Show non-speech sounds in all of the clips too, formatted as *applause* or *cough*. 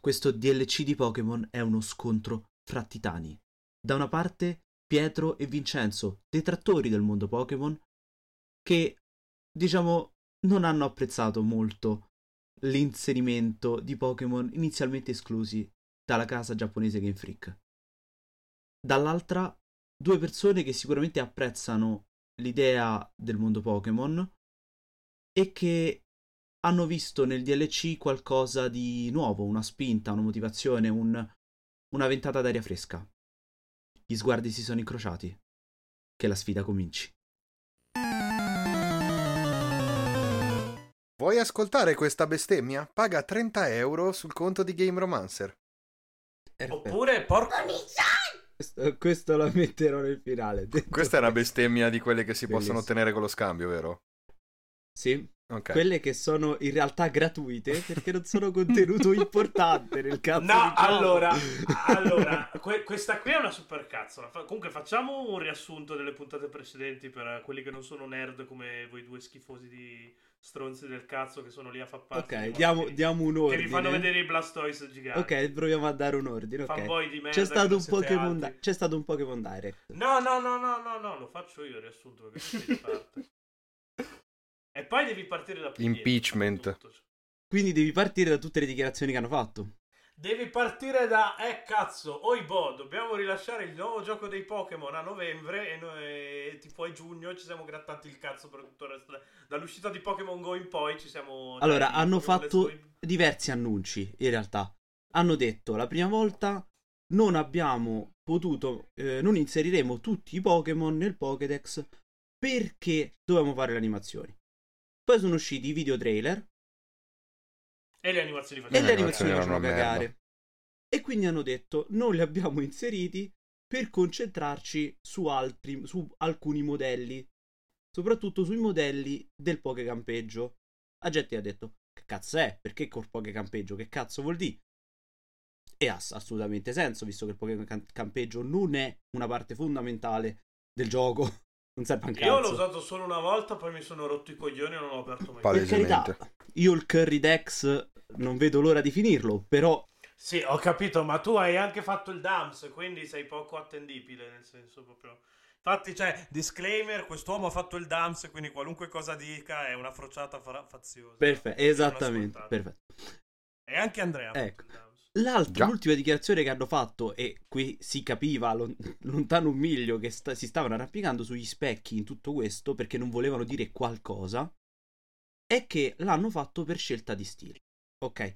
questo DLC di Pokémon è uno scontro fra titani. Da una parte Pietro e Vincenzo, detrattori del mondo Pokémon, che diciamo non hanno apprezzato molto l'inserimento di Pokémon inizialmente esclusi dalla casa giapponese Game Freak. Dall'altra, due persone che sicuramente apprezzano l'idea del mondo Pokémon e che hanno visto nel DLC qualcosa di nuovo, una spinta, una motivazione, un, una ventata d'aria fresca. Gli sguardi si sono incrociati. Che la sfida cominci. Vuoi ascoltare questa bestemmia? Paga 30 euro sul conto di Game Romancer. Oppure porco questo, questo, lo metterò nel finale. Questa è una bestemmia di quelle che si Bellissimo. possono ottenere con lo scambio, vero? Sì. Okay. Quelle che sono in realtà gratuite perché non sono contenuto *laughs* importante nel cazzo No, allora, allora que- questa qui è una super cazzola. Fa- comunque facciamo un riassunto delle puntate precedenti per quelli che non sono nerd come voi due schifosi di stronzi del cazzo che sono lì a far parte. Ok, diamo, diamo, un ordine. Che vi fanno vedere i Blastoise giganti. Ok, proviamo a dare un ordine. Okay. C'è, stato un Pokémon di- c'è stato un Pokémon Direct. No, no, no, no, no, no, lo faccio io il riassunto perché di parte. *laughs* E poi devi partire da Impeachment. Quindi devi partire da tutte le dichiarazioni che hanno fatto. Devi partire da, eh cazzo, oibo, dobbiamo rilasciare il nuovo gioco dei Pokémon a novembre e noi, tipo a giugno ci siamo grattati il cazzo per tutto il resto. Dall'uscita di Pokémon Go in poi ci siamo... Allora, hanno fatto diversi annunci, in realtà. Hanno detto, la prima volta non abbiamo potuto, eh, non inseriremo tutti i Pokémon nel Pokédex perché dovevamo fare le animazioni. Poi sono usciti i video trailer. E le animazioni facevano, e le animazioni facevano cagare. E quindi hanno detto: Non li abbiamo inseriti per concentrarci su altri, su alcuni modelli. Soprattutto sui modelli del poke campeggio. La gente ha detto: Che cazzo è? Perché col poke campeggio? Che cazzo vuol dire? E ha assolutamente senso, visto che il poke campeggio non è una parte fondamentale del gioco. Non serve anche Io l'ho usato solo una volta, poi mi sono rotto i coglioni e non l'ho aperto mai. Per carità, io il Curry Dex non vedo l'ora di finirlo, però... Sì, ho capito, ma tu hai anche fatto il DAMS, quindi sei poco attendibile, nel senso proprio... Infatti, cioè, disclaimer, quest'uomo ha fatto il DAMS, quindi qualunque cosa dica è una frociata faziosa. Perfetto, esattamente, perfetto. E anche Andrea ecco. L'altra, l'ultima dichiarazione che hanno fatto, e qui si capiva lontano un miglio che sta- si stavano arrampicando sugli specchi in tutto questo perché non volevano dire qualcosa, è che l'hanno fatto per scelta di stile. Ok?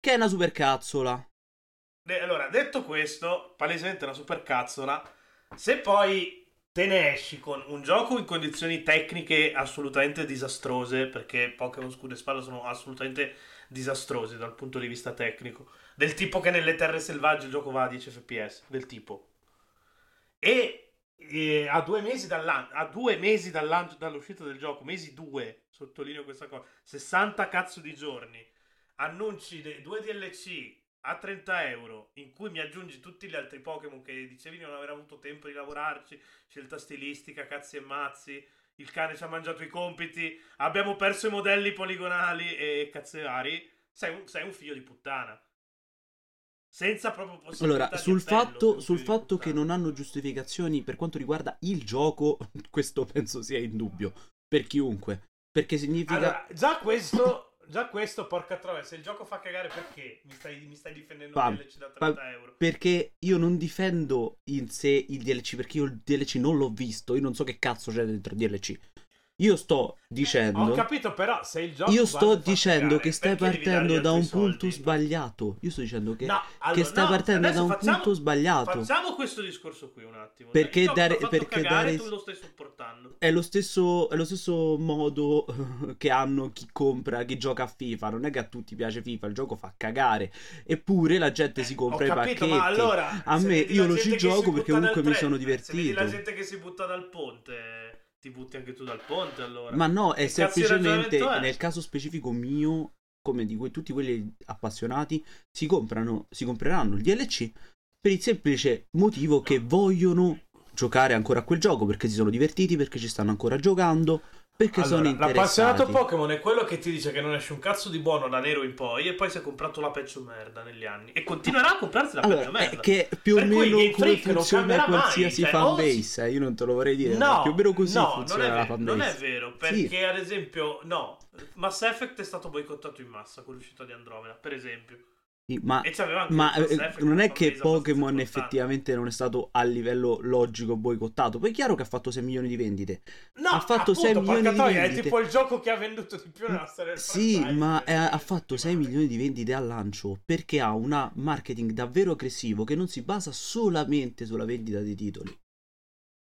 Che è una supercazzola. De- allora, detto questo, palesemente una supercazzola, se poi te ne esci con un gioco in condizioni tecniche assolutamente disastrose, perché Pokémon Scudo e Spada sono assolutamente disastrose dal punto di vista tecnico del tipo che nelle terre selvagge il gioco va a 10 fps, del tipo. E, e a due mesi, a due mesi dall'uscita del gioco, mesi due, sottolineo questa cosa, 60 cazzo di giorni, annunci dei due DLC a 30 euro in cui mi aggiungi tutti gli altri Pokémon che dicevi di non aver avuto tempo di lavorarci, scelta stilistica, cazzi e mazzi, il cane ci ha mangiato i compiti, abbiamo perso i modelli poligonali e cazzi vari, sei sei un figlio di puttana senza proprio possibilità allora sul fatto, sul fatto che non hanno giustificazioni per quanto riguarda il gioco *laughs* questo penso sia in dubbio per chiunque perché significa allora, già questo Già questo, porca troia, se il gioco fa cagare perché mi stai, mi stai difendendo pa, il DLC da 30 pa, euro? Perché io non difendo in sé il DLC, perché io il DLC non l'ho visto, io non so che cazzo c'è dentro il DLC. Io sto dicendo. Ho capito, però se il gioco. Io sto dicendo che stai partendo da un punto sbagliato. Io sto dicendo che, no, allora, che stai no, partendo da un facciamo, punto sbagliato. Facciamo questo discorso qui un attimo. Perché dare. Perché cagare, dare... tu lo stai supportando. È lo, stesso, è lo stesso modo che hanno chi compra, chi gioca a FIFA. Non è che a tutti piace FIFA, il gioco fa cagare. Eppure la gente eh, si compra capito, i pacchetti. Allora, a me io lo ci gioco perché comunque mi sono divertito. La gente che si butta dal ponte ti butti anche tu dal ponte allora. Ma no, è che semplicemente nel caso specifico mio, come di que- tutti quelli appassionati, si comprano, si compreranno il DLC per il semplice motivo che vogliono giocare ancora a quel gioco perché si sono divertiti, perché ci stanno ancora giocando. Perché sono Allora, interessati. l'appassionato Pokémon è quello che ti dice che non esce un cazzo di buono da nero in poi e poi si è comprato la peggio merda negli anni e continuerà a comprarsi la peggio Allora, merda. è che più o meno come funziona cambierà mai, qualsiasi cioè, fanbase, eh, io non te lo vorrei dire, No, più o meno così no, funziona non è, la fanbase. non è vero, perché ad esempio, no, Mass Effect è stato boicottato in massa con l'uscita di Andromeda, per esempio. Ma, ma, eh, non è che Pokémon effettivamente non è stato a livello logico boicottato. Poi è chiaro che ha fatto 6 milioni di vendite. No, ha fatto appunto, 6 milioni di vendite. È tipo il gioco che ha venduto di più nella storia del Sì, ma per eh, ha fatto 6 settimane. milioni di vendite al lancio perché ha una marketing davvero aggressivo che non si basa solamente sulla vendita dei titoli,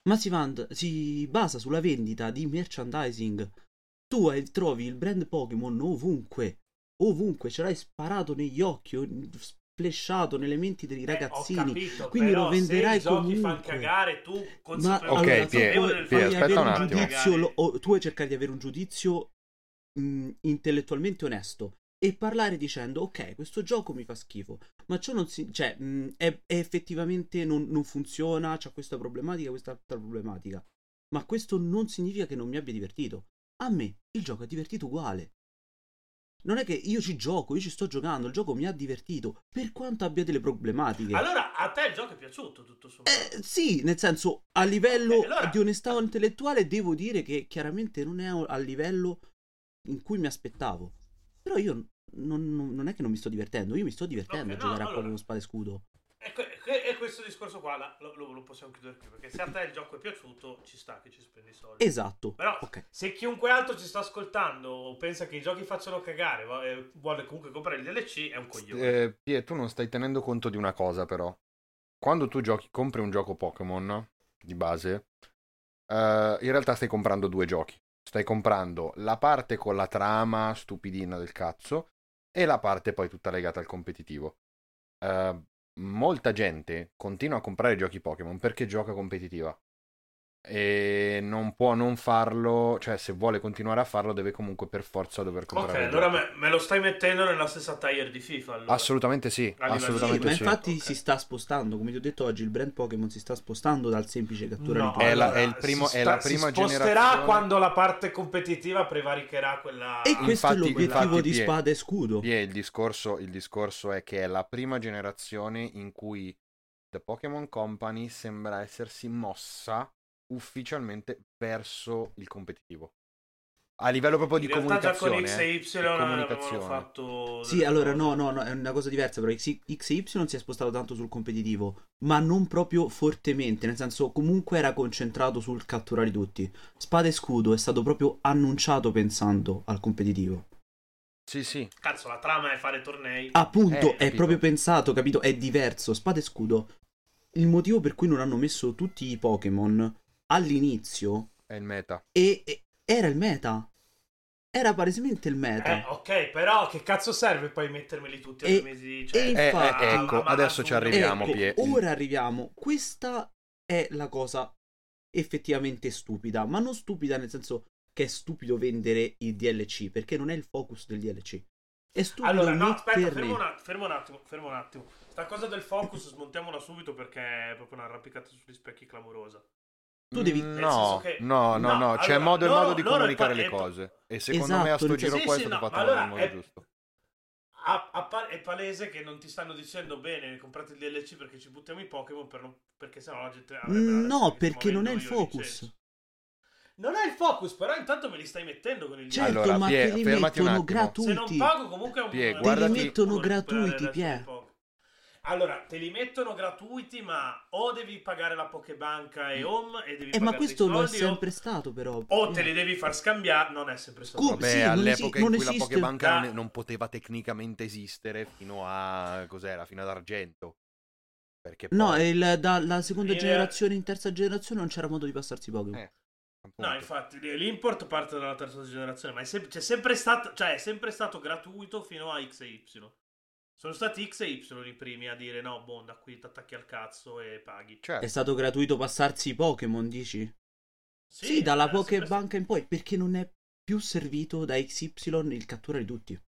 ma si, vand- si basa sulla vendita di merchandising. Tu trovi il brand Pokémon ovunque, ovunque, ce l'hai sparato negli occhi, splashato nelle menti dei Eh, ragazzini. ho capito, quindi però lo venderai se i giochi fanno comunque. cagare, tu Ma consapevole- Ok, allora, Pie, del Pie, che aspetta avere un un attimo. giudizio, lo- o- tu vuoi cercare di avere un giudizio mh, intellettualmente onesto e parlare dicendo ok questo gioco mi fa schifo ma ciò non si cioè mh, è, è effettivamente non, non funziona c'ha questa problematica questa altra problematica ma questo non significa che non mi abbia divertito a me il gioco è divertito uguale non è che io ci gioco io ci sto giocando il gioco mi ha divertito per quanto abbia delle problematiche Allora, a te il gioco è piaciuto tutto sommato? eh, sì, nel senso, a livello Ok, allora- di onestà intellettuale devo dire che chiaramente non è al livello in cui mi aspettavo. Però io non, non- non è che non mi sto divertendo, io mi sto divertendo Ok, a no, giocare a allora- Pokémon Spada e Scudo. E, que- que- questo discorso qua lo, lo- possiamo chiudere qui perché se a te il gioco è piaciuto ci sta che ci spendi soldi. Esatto. Però Ok. se chiunque altro ci sta ascoltando o pensa che i giochi facciano cagare va- e vuole comunque comprare il DLC è un coglione. Eh, Pie, tu non stai tenendo conto di una cosa, però. Quando tu giochi, compri un gioco Pokémon di base, eh, in realtà stai comprando due giochi. Stai comprando la parte con la trama stupidina del cazzo e la parte poi tutta legata al competitivo. Eh, molta gente continua a comprare giochi Pokémon perché gioca competitiva. E non può non farlo, cioè se vuole continuare a farlo deve comunque per forza dover ok, comprare il allora me, me lo stai mettendo nella stessa tier di FIFA allora. Assolutamente sì, Sì, assolutamente ma sì. infatti Ok. si sta spostando, come ti ho detto oggi, il brand Pokémon si sta spostando dal semplice cattura No, di È la- Pokémon. è il primo- si è la sta- prima si sposterà generazione. quando la parte competitiva prevaricherà quella E questo è Infatti- l'obiettivo infatti, di Spada e Scudo. Pie, il discorso, il discorso è che è la prima generazione in cui The Pokémon Company sembra essersi mossa ufficialmente verso il competitivo. A livello proprio di realtà già con comunicazione. X eh, e Y di avevano comunicazione. fatto Sì, allora no, no, no, è una cosa diversa, però X, X e Y si è spostato tanto sul competitivo, ma non proprio fortemente, nel senso comunque era concentrato sul catturare tutti. Spada e Scudo è stato proprio annunciato pensando al competitivo. Sì, sì. Cazzo, la trama è fare tornei. Appunto, Eh, è capito. proprio pensato, capito? È diverso. Spada e Scudo. Il motivo per cui non hanno messo tutti i Pokémon all'inizio È il meta. e, e- era il meta. Era palesemente il meta. Eh, ok, però che cazzo serve poi mettermeli tutti a E- mesi? Cioè, e Eh, infatti- eh, ecco, ma- adesso ci arriviamo, Ecco, Pie. ora arriviamo. Questa è la cosa effettivamente stupida, ma non stupida nel senso che è stupido vendere i DLC, perché non è il focus del DLC. È stupido Allora, no, aspetta, metterne- fermo un, att- fermo un attimo, fermo un attimo. Sta cosa del focus smontiamola subito perché è proprio un'arrampicata sugli specchi clamorosa. Tu devi- Mm, No, che- no, no, no, no, c'è allora, modo e loro- modo di comunicare è le è cose. E secondo me a Esatto, sto nel giro senso- qua è Sì, sì, stato no, fatto ma nel allora modo è- giusto. A- a pa- è palese che non ti stanno dicendo bene, comprate il DLC perché ci buttiamo i Pokémon per non- perché sennò la gente la No, perché non è il focus. Non è il focus, però intanto me li stai mettendo con il Certo, DLC. Allora, ma Pie, te li mettono attimo. Se non gratuiti. pago comunque è un Pie, è guardati- culo mettono gratuiti, Pie. Allora, te li mettono gratuiti, ma o devi pagare la Pokebanca e Home e devi Eh, ma pagare questo lo è soldi, o- sempre stato, però. o te li devi far scambiare, non è sempre stato Come? Vabbè, sì, non all'epoca non in cui la Pokebanca non, Da- non poteva tecnicamente esistere fino a cos'era, fino ad argento. Perché No, poi, è il- dalla seconda In generazione in terza generazione non c'era modo di passarsi Pokémon. Eh. appunto. No, infatti, l'import parte dalla terza generazione, ma è, sem- c'è sempre stato, cioè, è sempre stato gratuito fino a X e Y. Sono stati X e Y i primi a dire no, boh, da qui ti attacchi al cazzo e paghi. Certo. È stato gratuito passarsi i Pokémon, dici? Sì, dalla era sempre Pokébanca in poi, perché non è più servito da XY il catturare tutti.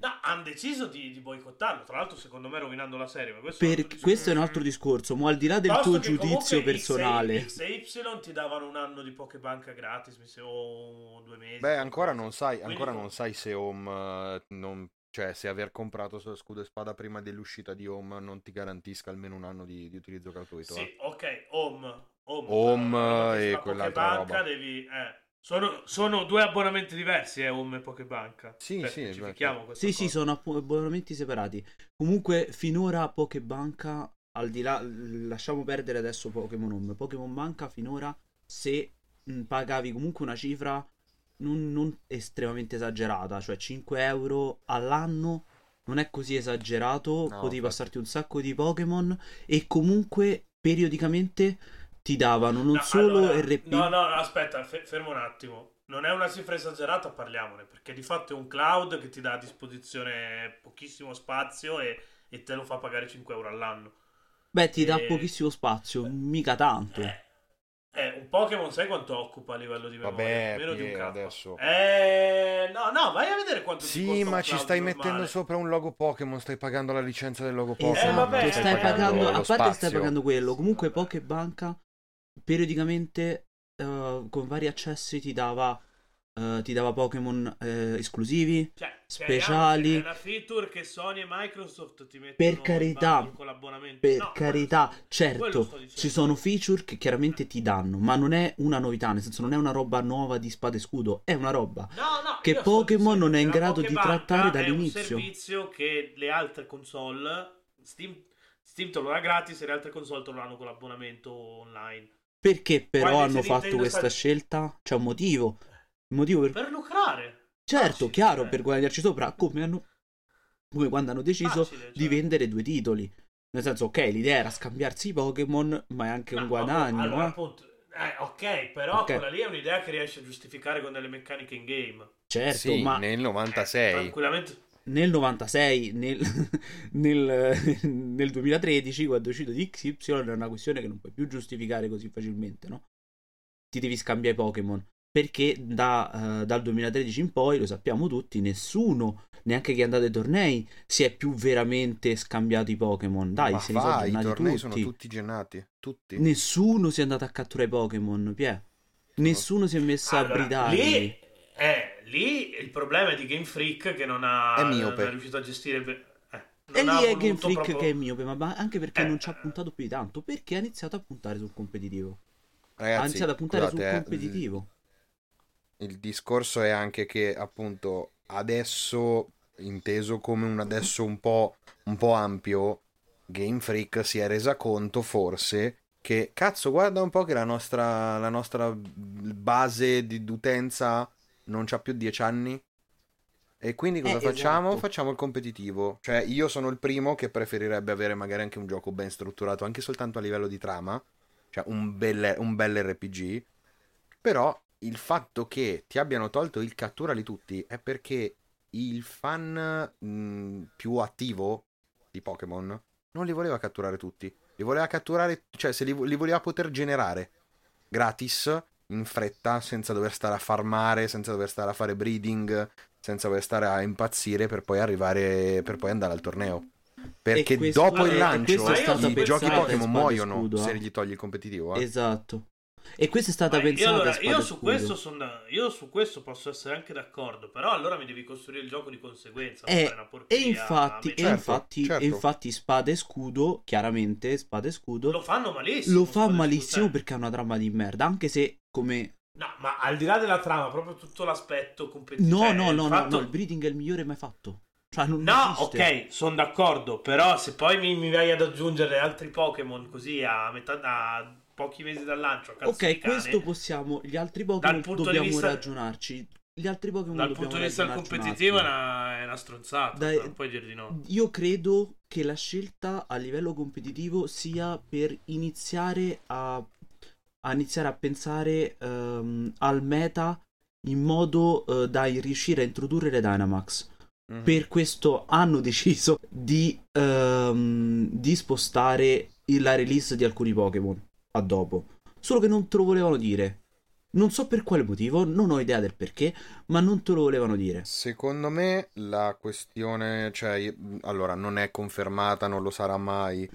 No, hanno deciso di, di, boicottarlo. Tra l'altro, secondo me, rovinando la serie. Ma questo, per, è questo è un altro discorso. Ma al di là del Posto tuo giudizio personale, X e Y ti davano un anno di Pokébank gratis, mi se, o due mesi. Beh, ancora non sai, ancora non sai se Home uh, non, cioè, se aver comprato scudo e spada prima dell'uscita di Home non ti garantisca almeno un anno di, di utilizzo gratuito. Sì, eh. ok, Home. Home, Home e quell'altra roba. devi... Eh. Sono, sono, due abbonamenti diversi, eh, Home e Pokebank. Sì, cioè, sì, sì, sì, sì, sono abbonamenti separati. Comunque, finora Pokebank, al di là, lasciamo perdere adesso Pokémon Home. Pokémon Banca finora, se mh, pagavi comunque una cifra non, non, estremamente esagerata, cioè 5 euro all'anno, non è così esagerato, no, potevi passarti un sacco di Pokémon e comunque periodicamente ti davano non no, solo allora, RP. No, no, aspetta, fermo un attimo. Non è una cifra esagerata, parliamone, perché di fatto è un cloud che ti dà a disposizione pochissimo spazio e, e te lo fa pagare 5 euro all'anno. Beh, ti e... dà pochissimo spazio, mica tanto. Eh, eh, un Pokémon sai quanto occupa a livello di memoria? Vabbè, Meno di un K. adesso. Eh, no, no, vai a vedere quanto Sì, ma ci stai normale. mettendo sopra un logo Pokémon, stai pagando la licenza del logo Pokémon. Esatto, eh, vabbè, stai, stai pagando, a parte spazio. stai pagando quello, comunque Pokébanca periodicamente uh, con vari accessi ti dava Uh, ti dava Pokémon uh, esclusivi, cioè, speciali. È una feature che Sony e Microsoft ti mettono per carità, con l'abbonamento. Per no, carità, certo, ci sono feature che chiaramente ti danno, ma non è una novità, nel senso non è una roba nuova di spada e scudo, è una roba no, no, che Pokémon non è in grado di trattare dall'inizio. È un servizio che le altre console, Steam, Steam te lo dà gratis e le altre console te lo danno con l'abbonamento online. Perché però Quando hanno fatto questa sta... scelta? C'è un motivo. Il motivo per... per lucrare. Certo, Facile, chiaro, eh. per guadagnarci sopra, come hanno come quando hanno deciso Facile, cioè. di vendere due titoli. Nel senso, ok, l'idea era scambiarsi i Pokémon, ma è anche no, un guadagno. Allora, eh? appunto, eh, ok, però okay. quella lì è un'idea che riesce a giustificare con delle meccaniche in game. Certo, sì, ma nel 96. Eh, tranquillamente nel 96, *laughs* nel, nel, nel, 2013, quando è uscito di XY, è una questione che non puoi più giustificare così facilmente, no? Ti devi scambiare i Pokémon. Perché da, uh, dal 2013 in poi, lo sappiamo tutti, nessuno, neanche chi è andato ai tornei, si è più veramente scambiato i Pokémon. Dai, Ma se fa, ne sono i tornei tutti. sono tutti gennati. Tutti. Nessuno si è andato a catturare i Pokémon, Pie. Nessuno si è messo allora, a bridare. Lì, eh, lì il problema è di Game Freak che non ha, è non è riuscito a gestire. Eh, e lì è Game Freak proprio... che è miope, ma anche perché eh, non ci ha puntato più di tanto. Perché ha iniziato a puntare sul competitivo. Ragazzi, ha iniziato a puntare scusate, sul competitivo. Il, discorso è anche che, appunto, adesso, inteso come un adesso un po', un po' ampio, Game Freak si è resa conto, forse, che cazzo, guarda un po' che la nostra, la nostra base di utenza non c'ha più 10 anni. E quindi cosa Eh, facciamo? esatto. Facciamo il competitivo. Cioè, io sono il primo che preferirebbe avere magari anche un gioco ben strutturato, anche soltanto a livello di trama. Cioè, un bel, un bel RPG. Però il fatto che ti abbiano tolto il catturali tutti è perché il fan mh, più attivo di Pokémon non li voleva catturare tutti. Li voleva catturare, cioè se li, li voleva poter generare gratis, in fretta, senza dover stare a farmare, senza dover stare a fare breeding, senza dover stare a impazzire per poi arrivare, per poi andare al torneo. Perché questo- dopo il lancio stato i giochi Pokémon muoiono Scudo, se eh. gli togli il competitivo. eh. Esatto. E questa è stata Ma io, pensata allora, a Spada io su questo son io su questo posso essere anche d'accordo, però allora mi devi costruire il gioco di conseguenza. Eh, fare una E infatti, e metà. Certo, infatti, certo. e infatti Spada e Scudo, chiaramente Spada e Scudo, lo fanno malissimo. lo fa malissimo Scudo. perché ha una trama di merda, anche se come... No, ma al di là della trama, proprio tutto l'aspetto competitivo. No, cioè, no, no, no, fatto- no, il breeding è il migliore mai fatto. Cioè, non No, esiste. ok, sono d'accordo, però se poi mi, mi vai ad aggiungere altri Pokémon così a metà a pochi mesi dal lancio, Ok, questo possiamo... Gli altri Pokémon dobbiamo vista- ragionarci. Gli altri Pokémon dal punto di vista ragionarci un competitivo è una, è una stronzata, Dai- non puoi dire di no. Io credo che la scelta a livello competitivo sia per iniziare a, a iniziare a pensare ehm, al meta in modo eh, da riuscire a introdurre le Dynamax. Mhm. Per questo hanno deciso di, ehm, di spostare la release di alcuni Pokémon a dopo. Solo che non te lo volevano dire. Non so per quale motivo, non ho idea del perché, ma non te lo volevano dire. Secondo me la questione, cioè, io- allora, non è confermata, non lo sarà mai,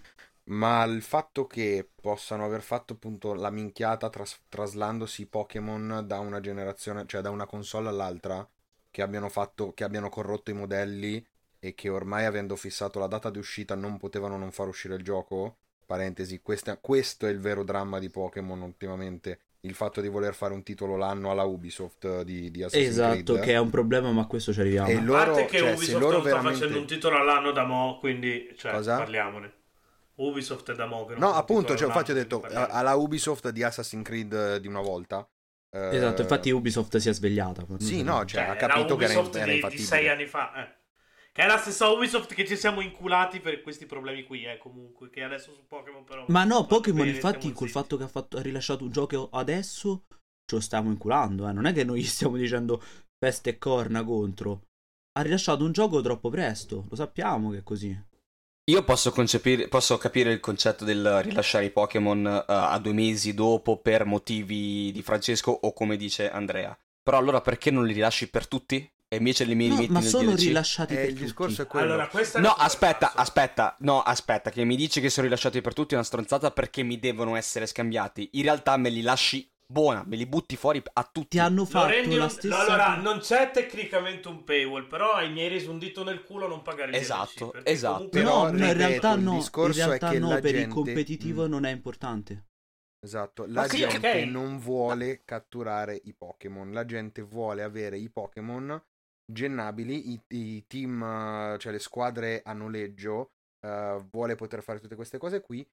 ma il fatto che possano aver fatto appunto la minchiata tras- traslandosi Pokémon da una generazione, cioè da una console all'altra, che abbiano fatto, che abbiano corrotto i modelli e che ormai avendo fissato la data di uscita non potevano non far uscire il gioco, parentesi, questa- questo è il vero dramma di Pokémon ultimamente, il fatto di voler fare un titolo l'anno alla Ubisoft eh, di, di Assassin's Esatto, Creed. che è un problema, ma a questo ci arriviamo. E A loro, parte che cioè, se Ubisoft loro non sta veramente... facendo un titolo all'anno da mo', quindi cioè, Cosa? parliamone. Ubisoft è da mo' che non No, appunto, cioè, infatti ho detto a- parliamone. alla Ubisoft di Assassin's Creed eh, di una volta. eh, Esatto, infatti Ubisoft si è svegliata. Sì, no, cioè, Cioè, ha era capito che era, era di, di infattibile. sei anni fa, eh. Che è la stessa Ubisoft che ci siamo inculati per questi problemi qui, eh, comunque. Che adesso su Pokémon però... Ma no, Pokémon infatti col zitti. fatto che ha, fatto- ha rilasciato un gioco adesso ce lo stiamo inculando, eh. Non è che noi gli *laughs* stiamo dicendo peste e corna contro. Ha rilasciato un gioco troppo presto, lo sappiamo che è così. Io posso, concepire, posso capire il concetto del rilasciare i Pokémon eh, a due mesi dopo per motivi di Francesco o come dice Andrea. Però allora perché non li rilasci per tutti? E invece li mi No, ma sono DLC? rilasciati Eh, per il discorso tutti. è quello. Allora, questa è No, aspetta, cazzo. aspetta, no, aspetta, che mi dici che sono rilasciati per tutti è una stronzata perché mi devono essere scambiati. In realtà me li lasci buona, me li butti fuori a tutti. Ti hanno fatto rendi la un- stessa Allora, non c'è tecnicamente un paywall, però mi hai reso un dito nel culo a non pagare il Esatto, DLC, esatto. comunque- Però, No, no, in ripeto, realtà il no. In discorso realtà no, per il gente- competitivo Mm. non è importante. Esatto, la sì, gente ok. non vuole catturare i Pokémon, la gente vuole avere i Pokémon gennabili, i, i team, eh, cioè le squadre a noleggio, eh, vuole poter fare tutte queste cose qui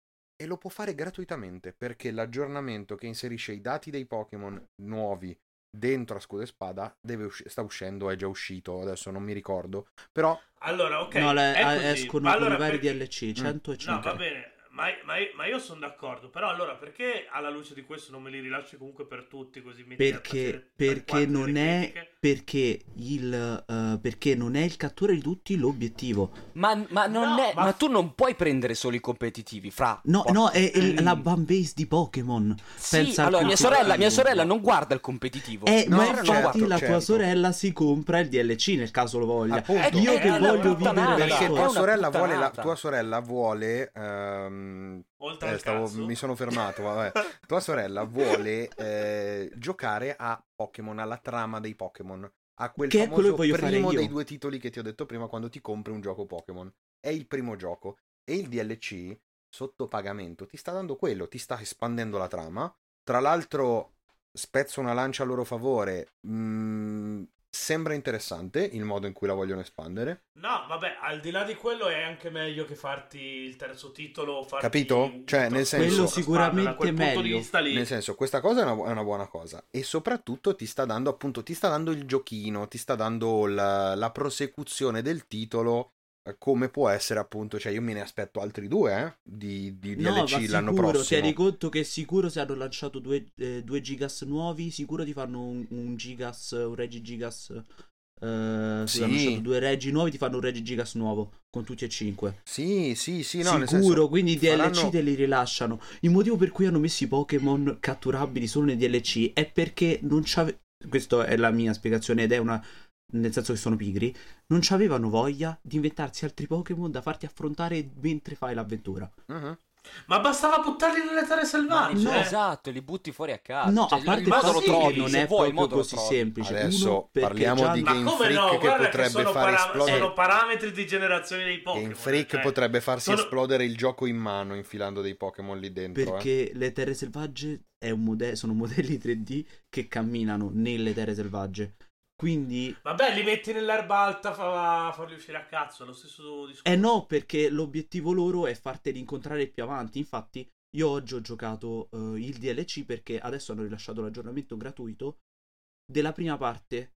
e lo può fare gratuitamente perché l'aggiornamento che inserisce i dati dei Pokémon nuovi dentro a Scudo e Spada deve usci- sta uscendo, è già uscito, adesso non mi ricordo, però Allora, ok, no, le- così. escono Ma con allora i vari perché- DLC 100 e No, 100. va bene, ma, ma- ma io sono d'accordo. Però allora perché alla luce di questo non me li rilasci comunque per tutti così a perché, perché non è perché il eh, perché non è il cattura di tutti l'obiettivo Ma, ma non No, è, ma- ma... tu non puoi prendere solo i competitivi, fra. no no è Mm. la fan base di Pokémon Sì, pensa al allora mia sorella, mia sorella non guarda il competitivo. eh, No, ma infatti certo, la tua certo. sorella si compra il DLC nel caso lo voglia Appunto. io Eh, che allora, voglio vivere la perché È tua sorella, vuole la, tua sorella vuole ehm, Oltre Eh, al stavo- cazzo. mi sono fermato, vabbè. *laughs* Tua sorella vuole eh, giocare a Pokémon, alla trama dei Pokémon. A quel Che è famoso quello che voglio fare primo dei due titoli che ti ho detto prima quando ti compri un gioco Pokémon. È il primo gioco. E il DLC, sotto pagamento, ti sta dando quello, ti sta espandendo la trama. Tra l'altro, spezzo una lancia a loro favore. mm, sembra interessante il modo in cui la vogliono espandere. No, vabbè, al di là di quello è anche meglio che farti il terzo titolo. Farti Capito? Cioè, nel senso- Quello sicuramente quel meglio. vista lì. Nel senso, questa cosa è una, è una buona cosa. E soprattutto ti sta dando, appunto, ti sta dando il giochino, ti sta dando la, la prosecuzione del titolo. Eh, Come può essere, appunto, cioè io me ne aspetto altri due eh, di, di No, DLC l'anno sicuro, prossimo. tieni conto che sicuro se hanno lanciato due, eh, due gigas nuovi, sicuro ti fanno un, un gigas, un regi gigas. Eh, Sì. sì. hanno lanciato due regi nuovi, ti fanno un regi gigas nuovo con tutti e cinque. Sì, sì, sì, no, sicuro, senso, quindi i DLC faranno- te li rilasciano. Il motivo per cui hanno messo i Pokémon catturabili solo nei DLC è perché non c'ave... Questa è la mia spiegazione ed è una... Nel senso che sono pigri, non c'avevano voglia di inventarsi altri Pokémon da farti affrontare mentre fai l'avventura. Mhm. Ma bastava buttarli nelle terre selvatiche. No, eh. esatto, li butti fuori a casa. No, Cioè, a parte il fatto lo sì, trovi, che non è vuoi proprio così trovi. semplice. Adesso parliamo già di Ma Game come Freak no? che Guarda che potrebbe sono, para- esplodere. sono parametri di generazione dei Pokémon. Game Freak eh. potrebbe farsi Sono- esplodere il gioco in mano infilando dei Pokémon lì dentro. eh. Perché le terre selvagge è un mode- sono modelli 3D che camminano nelle terre selvagge. Quindi, Vabbè, li metti nell'erba alta, fa farli uscire a cazzo. È lo stesso discorso. eh no, perché l'obiettivo loro è farteli incontrare più avanti. Infatti, io oggi ho giocato eh, il DLC perché adesso hanno rilasciato l'aggiornamento gratuito della prima parte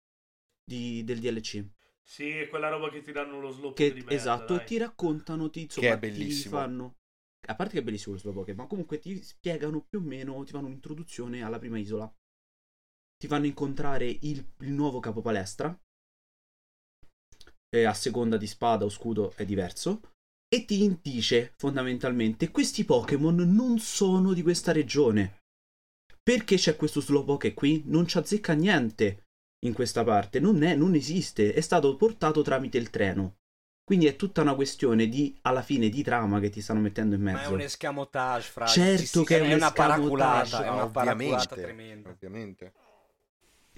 di- del DLC. Sì, è quella roba che ti danno lo slow Che, di merda, esatto, dai. ti raccontano, ti, insomma, Che è ti bellissimo. fanno... A parte che è bellissimo lo slow Pokémon, ma comunque ti spiegano più o meno, ti fanno un'introduzione alla prima isola. Ti fanno incontrare il, il nuovo capo palestra. E a seconda di spada o scudo è diverso. E ti dice fondamentalmente: questi Pokémon non sono di questa regione. Perché c'è questo Slowpoke qui? Non ci azzecca niente in questa parte, non, è, non esiste, è stato portato tramite il treno. Quindi è tutta una questione di, alla fine, di trama che ti stanno mettendo in mezzo. Ma è un escamotage, fra. Certo che è un una paraculata, è una paraculata tremenda. ovviamente.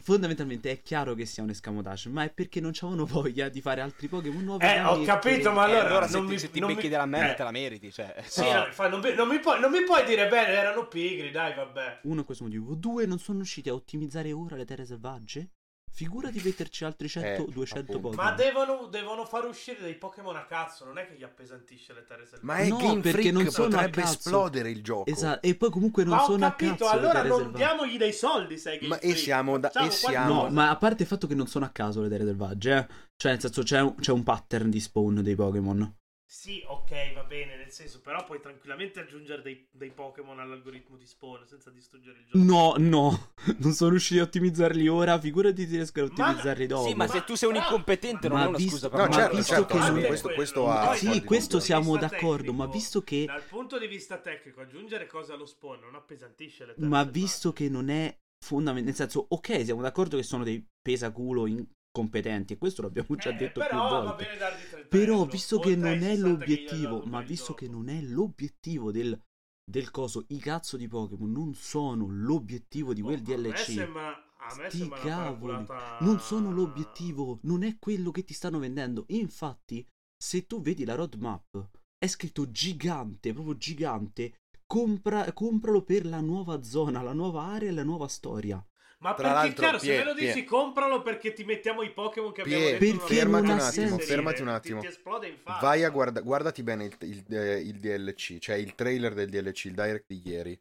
Fondamentalmente è chiaro che sia un escamotage, ma è perché non c'avevano *laughs* voglia di fare altri Pokémon nuovi. Eh, ho capito, ma Eh, allora, allora se non ti, mi- se ti non becchi mi- della merda eh. te la meriti, cioè. Sì, no. no, fa- non, mi- non mi puoi, non mi puoi dire bene, erano pigri, dai, vabbè. Uno è questo motivo. Due, non sono riusciti a ottimizzare ora le terre selvagge. Figurati metterci altri 100, Eh, 200 appunto. Pokémon. Ma devono, devono far uscire dei Pokémon a cazzo, non è che gli appesantisce le terre selvagge. Ma è No, Game perché Freak, non sono a potrebbe cazzo. esplodere il gioco. Esatto, e poi comunque non Ma sono a capito, cazzo le allora non selvagge. diamogli dei soldi, sai che Ma e siamo da- e siamo- No, ma a parte il fatto che non sono a caso le terre selvagge, eh. Cioè, nel senso, c'è un, c'è un pattern di spawn dei Pokémon. Sì, ok, va bene, nel senso, però puoi tranquillamente aggiungere dei, dei Pokémon all'algoritmo di spawn senza distruggere il gioco. No, no, *laughs* non sono riusciti a ottimizzarli ora. Figurati se riescono a Ma- ottimizzarli dopo. Sì, ma Ma- se tu sei un incompetente non ma è una visto- scusa per No, ma certo, visto certo, che sì, non- questo, questo ha... Sì, questo siamo d'accordo, ma tecnico- visto che Dal punto di vista tecnico, aggiungere cose allo spawn non appesantisce le terre Ma visto che non è fondamentale, nel senso, ok, siamo d'accordo che sono dei pesaculo incompetenti, e questo l'abbiamo già Eh, detto però più volte. bene dargli 30 Però, visto che non è 60 che gli hai l'obiettivo, ma visto che non è l'obiettivo del, del coso, i cazzo di Pokémon non sono l'obiettivo di quel Oh, DLC. sembra, Sti cavoli, non sono l'obiettivo, non è quello che ti stanno vendendo. Infatti, se tu vedi la roadmap, è scritto gigante, proprio gigante. Compra, compralo per la nuova zona, la nuova area e la nuova storia. Ma Tra perché l'altro, chiaro, se Pie- me lo dici Pie- compralo perché ti mettiamo i Pokémon che abbiamo Pie, detto non hanno ha senso senso. fermati un Ti- attimo. Ti, esplode in faccia. Vai a guarda- guardati bene il, il- eh, il DLC, cioè il trailer del DLC, il direct di ieri.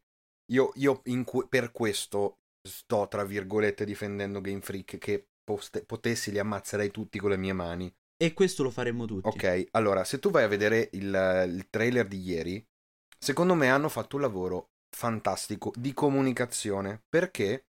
Io, io in que- per questo sto, tra virgolette, difendendo Game Freak, che poste- potessi li ammazzerei tutti con le mie mani. E questo lo faremmo tutti. Ok, allora, se tu vai a vedere il, il trailer di ieri, secondo me hanno fatto un lavoro fantastico di comunicazione, perché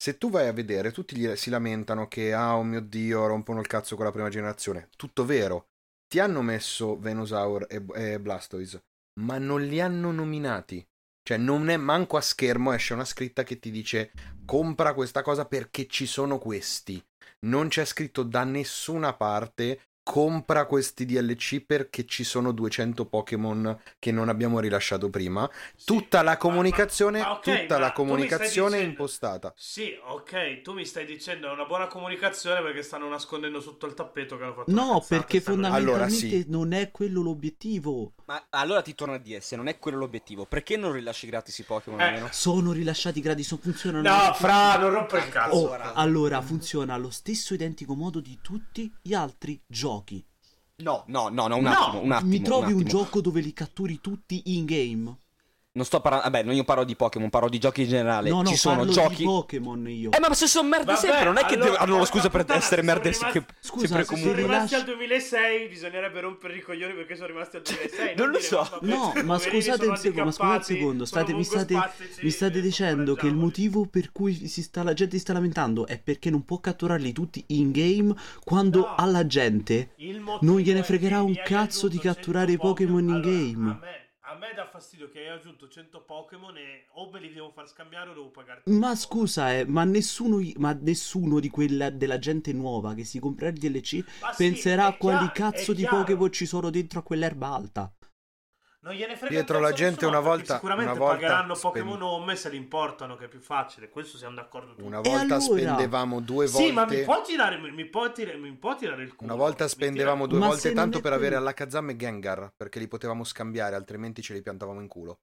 se tu vai a vedere, tutti gli- si lamentano che, ah, oh mio Dio, rompono il cazzo con la prima generazione. Tutto vero. Ti hanno messo Venusaur e, e Blastoise, ma non li hanno nominati. Cioè, non è manco a schermo esce una scritta che ti dice compra questa cosa perché ci sono questi. Non c'è scritto da nessuna parte compra questi DLC perché ci sono 200 Pokémon che non abbiamo rilasciato prima. Sì, Tutta la ma- comunicazione, ma- ma ok, tutta la comunicazione è dicendo- impostata. Sì, ok, tu mi stai dicendo è una buona comunicazione perché stanno nascondendo sotto il tappeto che hanno fatto No, cazzata, perché stanno- fondamentalmente Allora, sì. non è quello l'obiettivo. Ma allora ti torno a dire, se non è quello l'obiettivo, perché non rilasci gratis i Pokémon Eh? Sono rilasciati gratis, non funzionano. No, fra, non rompe il cazzo. Oh, allora funziona allo stesso identico modo di tutti gli altri giochi. No, no, no, no, un No, attimo, un attimo. Mi trovi un, attimo. gioco dove li catturi tutti in game? Non sto parlando, vabbè, non io parlo di Pokémon, parlo di giochi in generale. No, no, Ci sono parlo giochi di Pokémon io. Eh, ma se sono merde Vabbè, sempre, non è che allora, hanno la scusa per puttana, essere sono merde rimasti- che- Scusa, sempre se Sono comunque. rimasti al 2006, bisognerebbe rompere i coglioni perché sono rimasti al 2006. Non lo dire, so. vabbè, No, ma scusate sono un secondo, ma scusate un secondo, sono state, mi, state, mongospastici, mi state dicendo che il motivo per cui si sta, la gente si sta lamentando è perché non può catturarli tutti in game quando No. alla gente non gliene fregherà un cazzo di catturare i 100 Pokémon in Allora, game. A me, dà fastidio che hai aggiunto 100 Pokémon e o me li devo far scambiare o devo pagarti. Ma scusa, eh, ma nessuno, ma nessuno di quella della gente nuova che si comprerà il DLC Ma sì, penserà è a quali chiaro- cazzo di. Pokémon ci sono dentro a quell'erba alta. Non gliene frega cazzo la gente una volta- Sicuramente una volta pagheranno spend- Pokémon Home se li importano, che è più facile. Questo siamo d'accordo tutti. Una volta allora? spendevamo due volte. Sì, ma mi può tirare, mi può tirare, mi può tirare il culo. Una volta spendevamo due Ma volte tanto per avere Alakazam e Gengar, perché li potevamo scambiare, altrimenti ce li piantavamo in culo.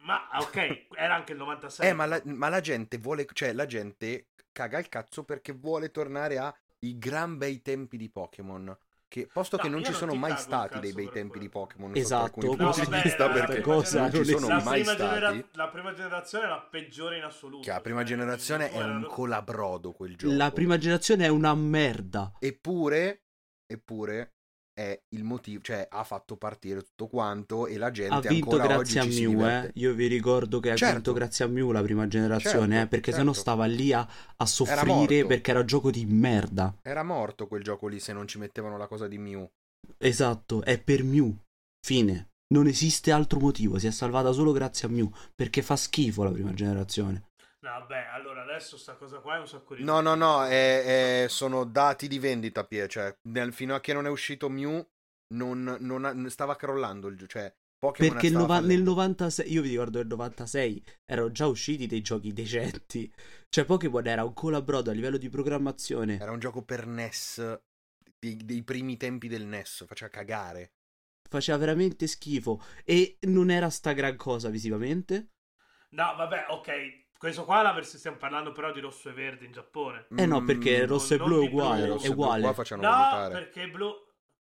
Ma ok, era anche il 96. Eh, ma la, ma la gente vuole, cioè la gente caga il cazzo perché vuole tornare ai gran bei tempi di Pokémon. Che, posto No, che non ci non sono mai stati dei bei tempi quello. di Pokémon Esatto, alcuni no, punti vabbè, di vista la perché prima cosa non ci sono la, mai prima genera- stati. la prima generazione è la peggiore in assoluto. Che la prima Cioè, generazione è un colabrodo quel gioco. La prima generazione è una merda. Eppure, eppure è il motivo, cioè ha fatto partire tutto quanto e la gente Ha vinto grazie a Mew, eh. Io vi ricordo che ha Certo. vinto grazie a Mew la prima generazione, Certo, eh, perché certo. sennò stava lì a, a soffrire morto. perché era gioco di merda. Era morto quel gioco lì se non ci mettevano la cosa di Mew. Esatto, è per Mew. Fine. Non esiste altro motivo, si è salvata solo grazie a Mew, perché fa schifo la prima generazione. Vabbè, allora adesso sta cosa qua è un sacco di... No, no, no, è- è- sono dati di vendita, Pie, cioè nel- fino a che non è uscito Mew non, non ha- stava crollando il gioco, cioè Pokémon Perché nova- nel fallendo. 96, io vi ricordo nel 96 erano già usciti dei giochi decenti. Cioè Pokémon era un colabrodo a livello di programmazione. Era un gioco per NES dei, dei primi tempi del NES, faceva cagare. Faceva veramente schifo e non era sta gran cosa visivamente. No, vabbè, ok. Questo qua la versione stiamo parlando però di rosso e verde in Giappone. Eh no, perché Mm, rosso e blu è blu, uguale, rosso è blu uguale. Qua facciano No, vomitare. perché blu...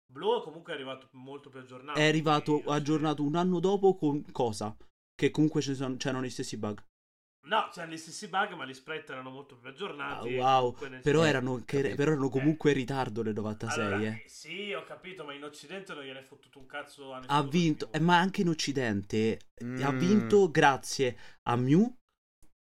Blu comunque è arrivato molto più aggiornato. È arrivato aggiornato un anno dopo con cosa? Che comunque sono- c'erano gli stessi bug. No, c'erano gli stessi bug, ma gli sprite erano molto più aggiornati. Ah, wow, Però erano, che- capito. però erano comunque in ritardo nel 96, Allora, eh. Sì, ho capito, ma in Occidente non gliene è fottuto un cazzo a Ha vinto, eh, ma anche in Occidente ha Mm. vinto grazie a Mew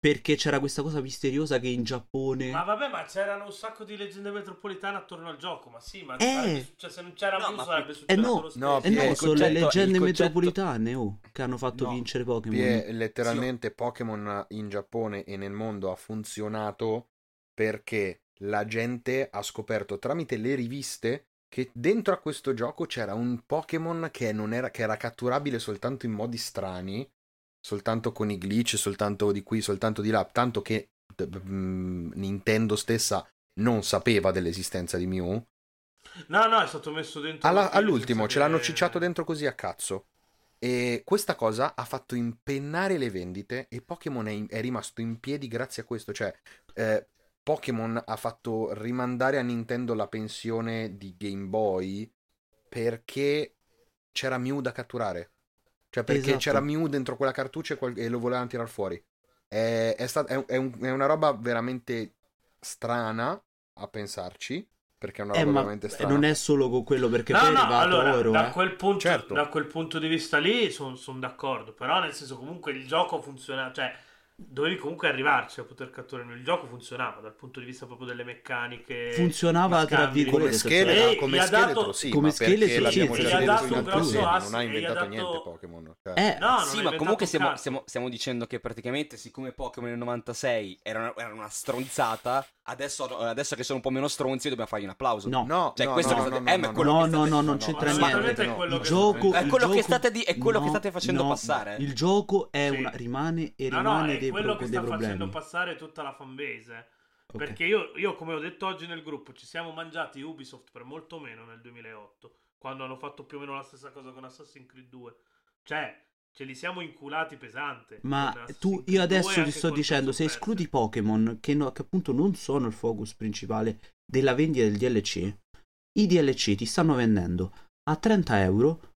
perché c'era questa cosa misteriosa che in Giappone Ma vabbè, ma c'erano un sacco di leggende metropolitane attorno al gioco, ma sì, ma Eh. successo- se non c'era No, più sarebbe Eh successo no, lo stesso. no, Eh no, il sono le concetto- leggende concetto- metropolitane oh, che hanno fatto No. vincere Pokémon. Pie, letteralmente Pokémon in Giappone e nel mondo ha funzionato perché la gente ha scoperto tramite le riviste che dentro a questo gioco c'era un Pokémon che, non era, che era catturabile soltanto in modi strani, soltanto con i glitch, soltanto di qui, soltanto di là, tanto che mm, Nintendo stessa non sapeva dell'esistenza di Mew. No, no, è stato messo dentro. Alla- all'ultimo ce l'hanno che- cicciato dentro così a cazzo. E questa cosa ha fatto impennare le vendite e Pokémon è, è rimasto in piedi grazie a questo. Cioè, eh, Pokémon ha fatto rimandare a Nintendo la pensione di Game Boy perché c'era Mew da catturare. Cioè, perché Esatto. c'era Mew dentro quella cartuccia e, qual- e lo volevano tirare fuori. È, è stat- è è un- è una roba veramente strana a pensarci. Perché è una Eh, roba ma veramente strana. non è solo con quello perché No, poi è no, arrivato allora, oro, da, eh. quel punto, Certo. da quel punto di vista lì sono d'accordo, però nel senso comunque il gioco funziona, cioè dovevi comunque arrivarci a poter catturare, il gioco funzionava dal punto di vista proprio delle meccaniche. Funzionava tra virgolette, come cioè, scheletro, Lei come scheletro dato- sì, come scheletro, l'abbiamo sì, già dato un grosso ass- non ha inventato dato- niente Pokémon. Cioè, Eh, No, sì, ma comunque un stiamo, stiamo- stiamo dicendo che praticamente, siccome Pokémon nel 96 era una, era una stronzata, adesso, adesso che sono un po' meno stronzi dobbiamo fargli un applauso. no. no, Cioè, no, questo no, che no, state- no, eh, no, quello No, che no, state- no, non no, c'entra no, niente. è no. quello gioco, È quello che state di- è quello che no, state facendo no, passare. Il gioco è Sì. una, rimane e No, no, rimane è dei, quello pro- che sta facendo problemi. passare tutta la fanbase. Ok. Perché io, io, come ho detto oggi nel gruppo, ci siamo mangiati Ubisoft per molto meno nel 2008, quando hanno fatto più o meno la stessa cosa con Assassin's Creed 2. Cioè, ce li siamo inculati pesante. Ma tu, io 2 adesso ti sto dicendo, se escludi. Pokémon, che, no- che appunto non sono il focus principale della vendita del DLC, i DLC ti stanno vendendo a 30 euro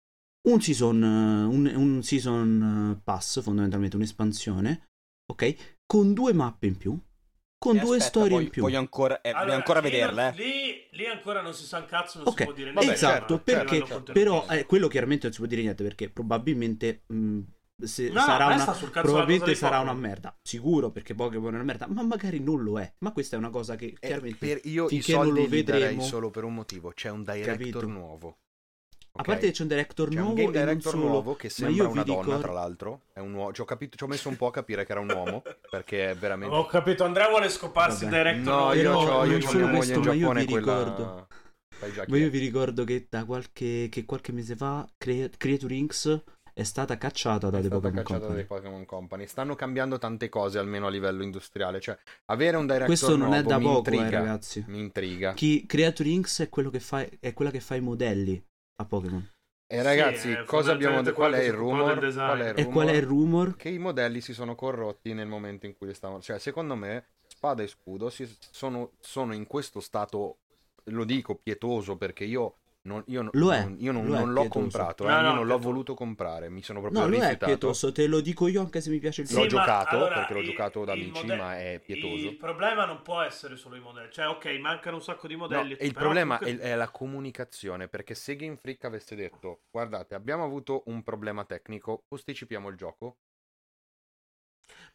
un season, eh, un, un season eh, pass, fondamentalmente un'espansione, ok? Con due mappe in più, con Eh, due aspetta, storie voglio, in più. Voglio ancora, eh, voglio Allora, ancora lì vederle. eh. Lì, lì ancora non si sa un cazzo, non Ok, si può dire niente. esatto, certo, perché certo. però eh, quello chiaramente non si può dire niente perché probabilmente mh, se No, sarà una sta sul cazzo la probabilmente sarà una merda, sicuro perché Pokémon è una merda, ma magari non lo è. Ma questa è una cosa che Eh, chiaramente per io i finché non soldi lo vedremo- solo per un motivo, c'è un director Capito. nuovo. A ok? parte che c'è un director C'è nuovo un game director solo, nuovo che sembra una donna, tra l'altro. È un uomo. Ci ho, capito, ci ho messo un po' a capire che era un uomo. *laughs* Perché è veramente. Ho capito, Andrea vuole scoparsi il director. No, io Però c'ho, io non c'ho solo mia moglie questo, in ma io Giappone. vi quella... ricordo- Ma io vi ricordo che da qualche, che qualche mese fa Crea- Creature Inc. è stata cacciata da È The stata Pokémon cacciata Company. dai Pokémon Company. Stanno cambiando tante cose, almeno a livello industriale. Cioè, avere un director Questo non è nuovo da mi poco, eh, intriga. ragazzi. Mi intriga. Chi Creature Inc. è, quello che fa, è quella che fa i modelli a Pokémon. E ragazzi, Sì, è cosa abbiamo detto? Qual è il rumor? Qual è il E qual è il rumor? rumor? Che i modelli si sono corrotti nel momento in cui li stavano. Cioè, secondo me, spada e scudo si- sono, sono in questo stato, lo dico, pietoso perché io. Non, io non- Lo è, non- io non, lo è non l'ho pietoso. comprato, eh, No, io no, non l'ho pietoso. voluto comprare, mi sono proprio No, lo è rifiutato. pietoso, te lo dico io anche se mi piace il Sì, L'ho giocato, allora, perché l'ho il- giocato da amici, mode- ma è pietoso. Il problema non può essere solo i modelli. Cioè, ok, mancano un sacco di No, modelli. e il problema comunque- è, è la comunicazione, perché se Game Freak avesse detto, guardate, abbiamo avuto un problema tecnico, posticipiamo il gioco,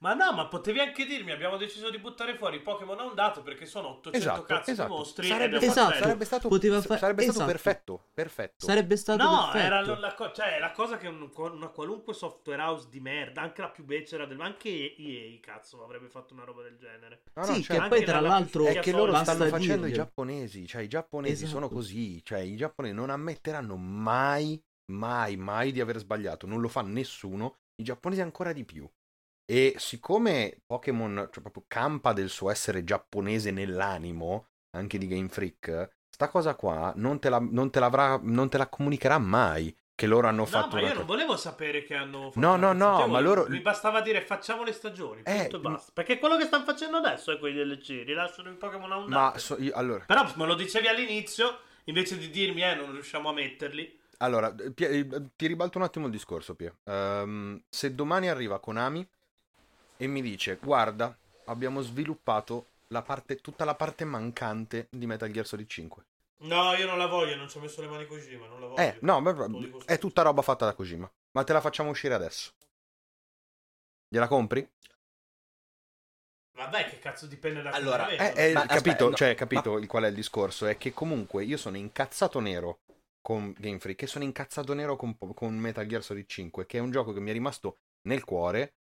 Ma no, ma potevi anche dirmi, abbiamo deciso di buttare fuori Pokémon a un dato perché sono 800 Esatto, cazzo esatto. di mostri Sarebbe, Esatto. sarebbe stato, Poteva fa- sarebbe stato esatto. perfetto, perfetto. Sarebbe stato No, perfetto. era la, co- cioè, la cosa che un- una qualunque software house di merda, anche la più becera del... anche EA, cazzo, avrebbe fatto una roba del genere. No, no, sì, cioè, che poi tra la- l'altro è che loro stanno facendo i giapponesi, cioè i giapponesi sono Esatto. così, cioè i giapponesi non ammetteranno mai, mai, mai di aver sbagliato, non lo fa nessuno, i giapponesi ancora di più. E siccome Pokémon cioè, proprio campa del suo essere giapponese nell'animo, anche di Game Freak, sta cosa qua non te la, non te non te la comunicherà mai che loro hanno No, fatto ma io non volevo sapere che hanno fatto No, no, no, cazzatura, ma loro- Mi bastava dire facciamo le stagioni, Eh, e basta. Perché quello che stanno facendo adesso è quelli DLC, rilasciano i Pokémon a un Ma so- io- allora, Però me lo dicevi all'inizio, invece di dirmi eh non riusciamo a metterli. Allora, Pie- eh, ti ribalto un attimo il discorso, Pie. Ehm, se domani arriva Konami e mi dice, guarda, abbiamo sviluppato la parte, tutta la parte mancante di Metal Gear Solid 5. No, io non la voglio, non ci ho messo le mani Kojima, non la voglio. Eh, no, dico è tutta roba fatta da Kojima. Ma te la facciamo uscire adesso. Gliela compri? Vabbè, che cazzo dipende da Allora, Eh, eh, Ma capito, aspetta, cioè, capito il- qual è il discorso? È che comunque io sono incazzato nero con Game Freak e sono incazzato nero con, con Metal Gear Solid 5, che è un gioco che mi è rimasto nel cuore,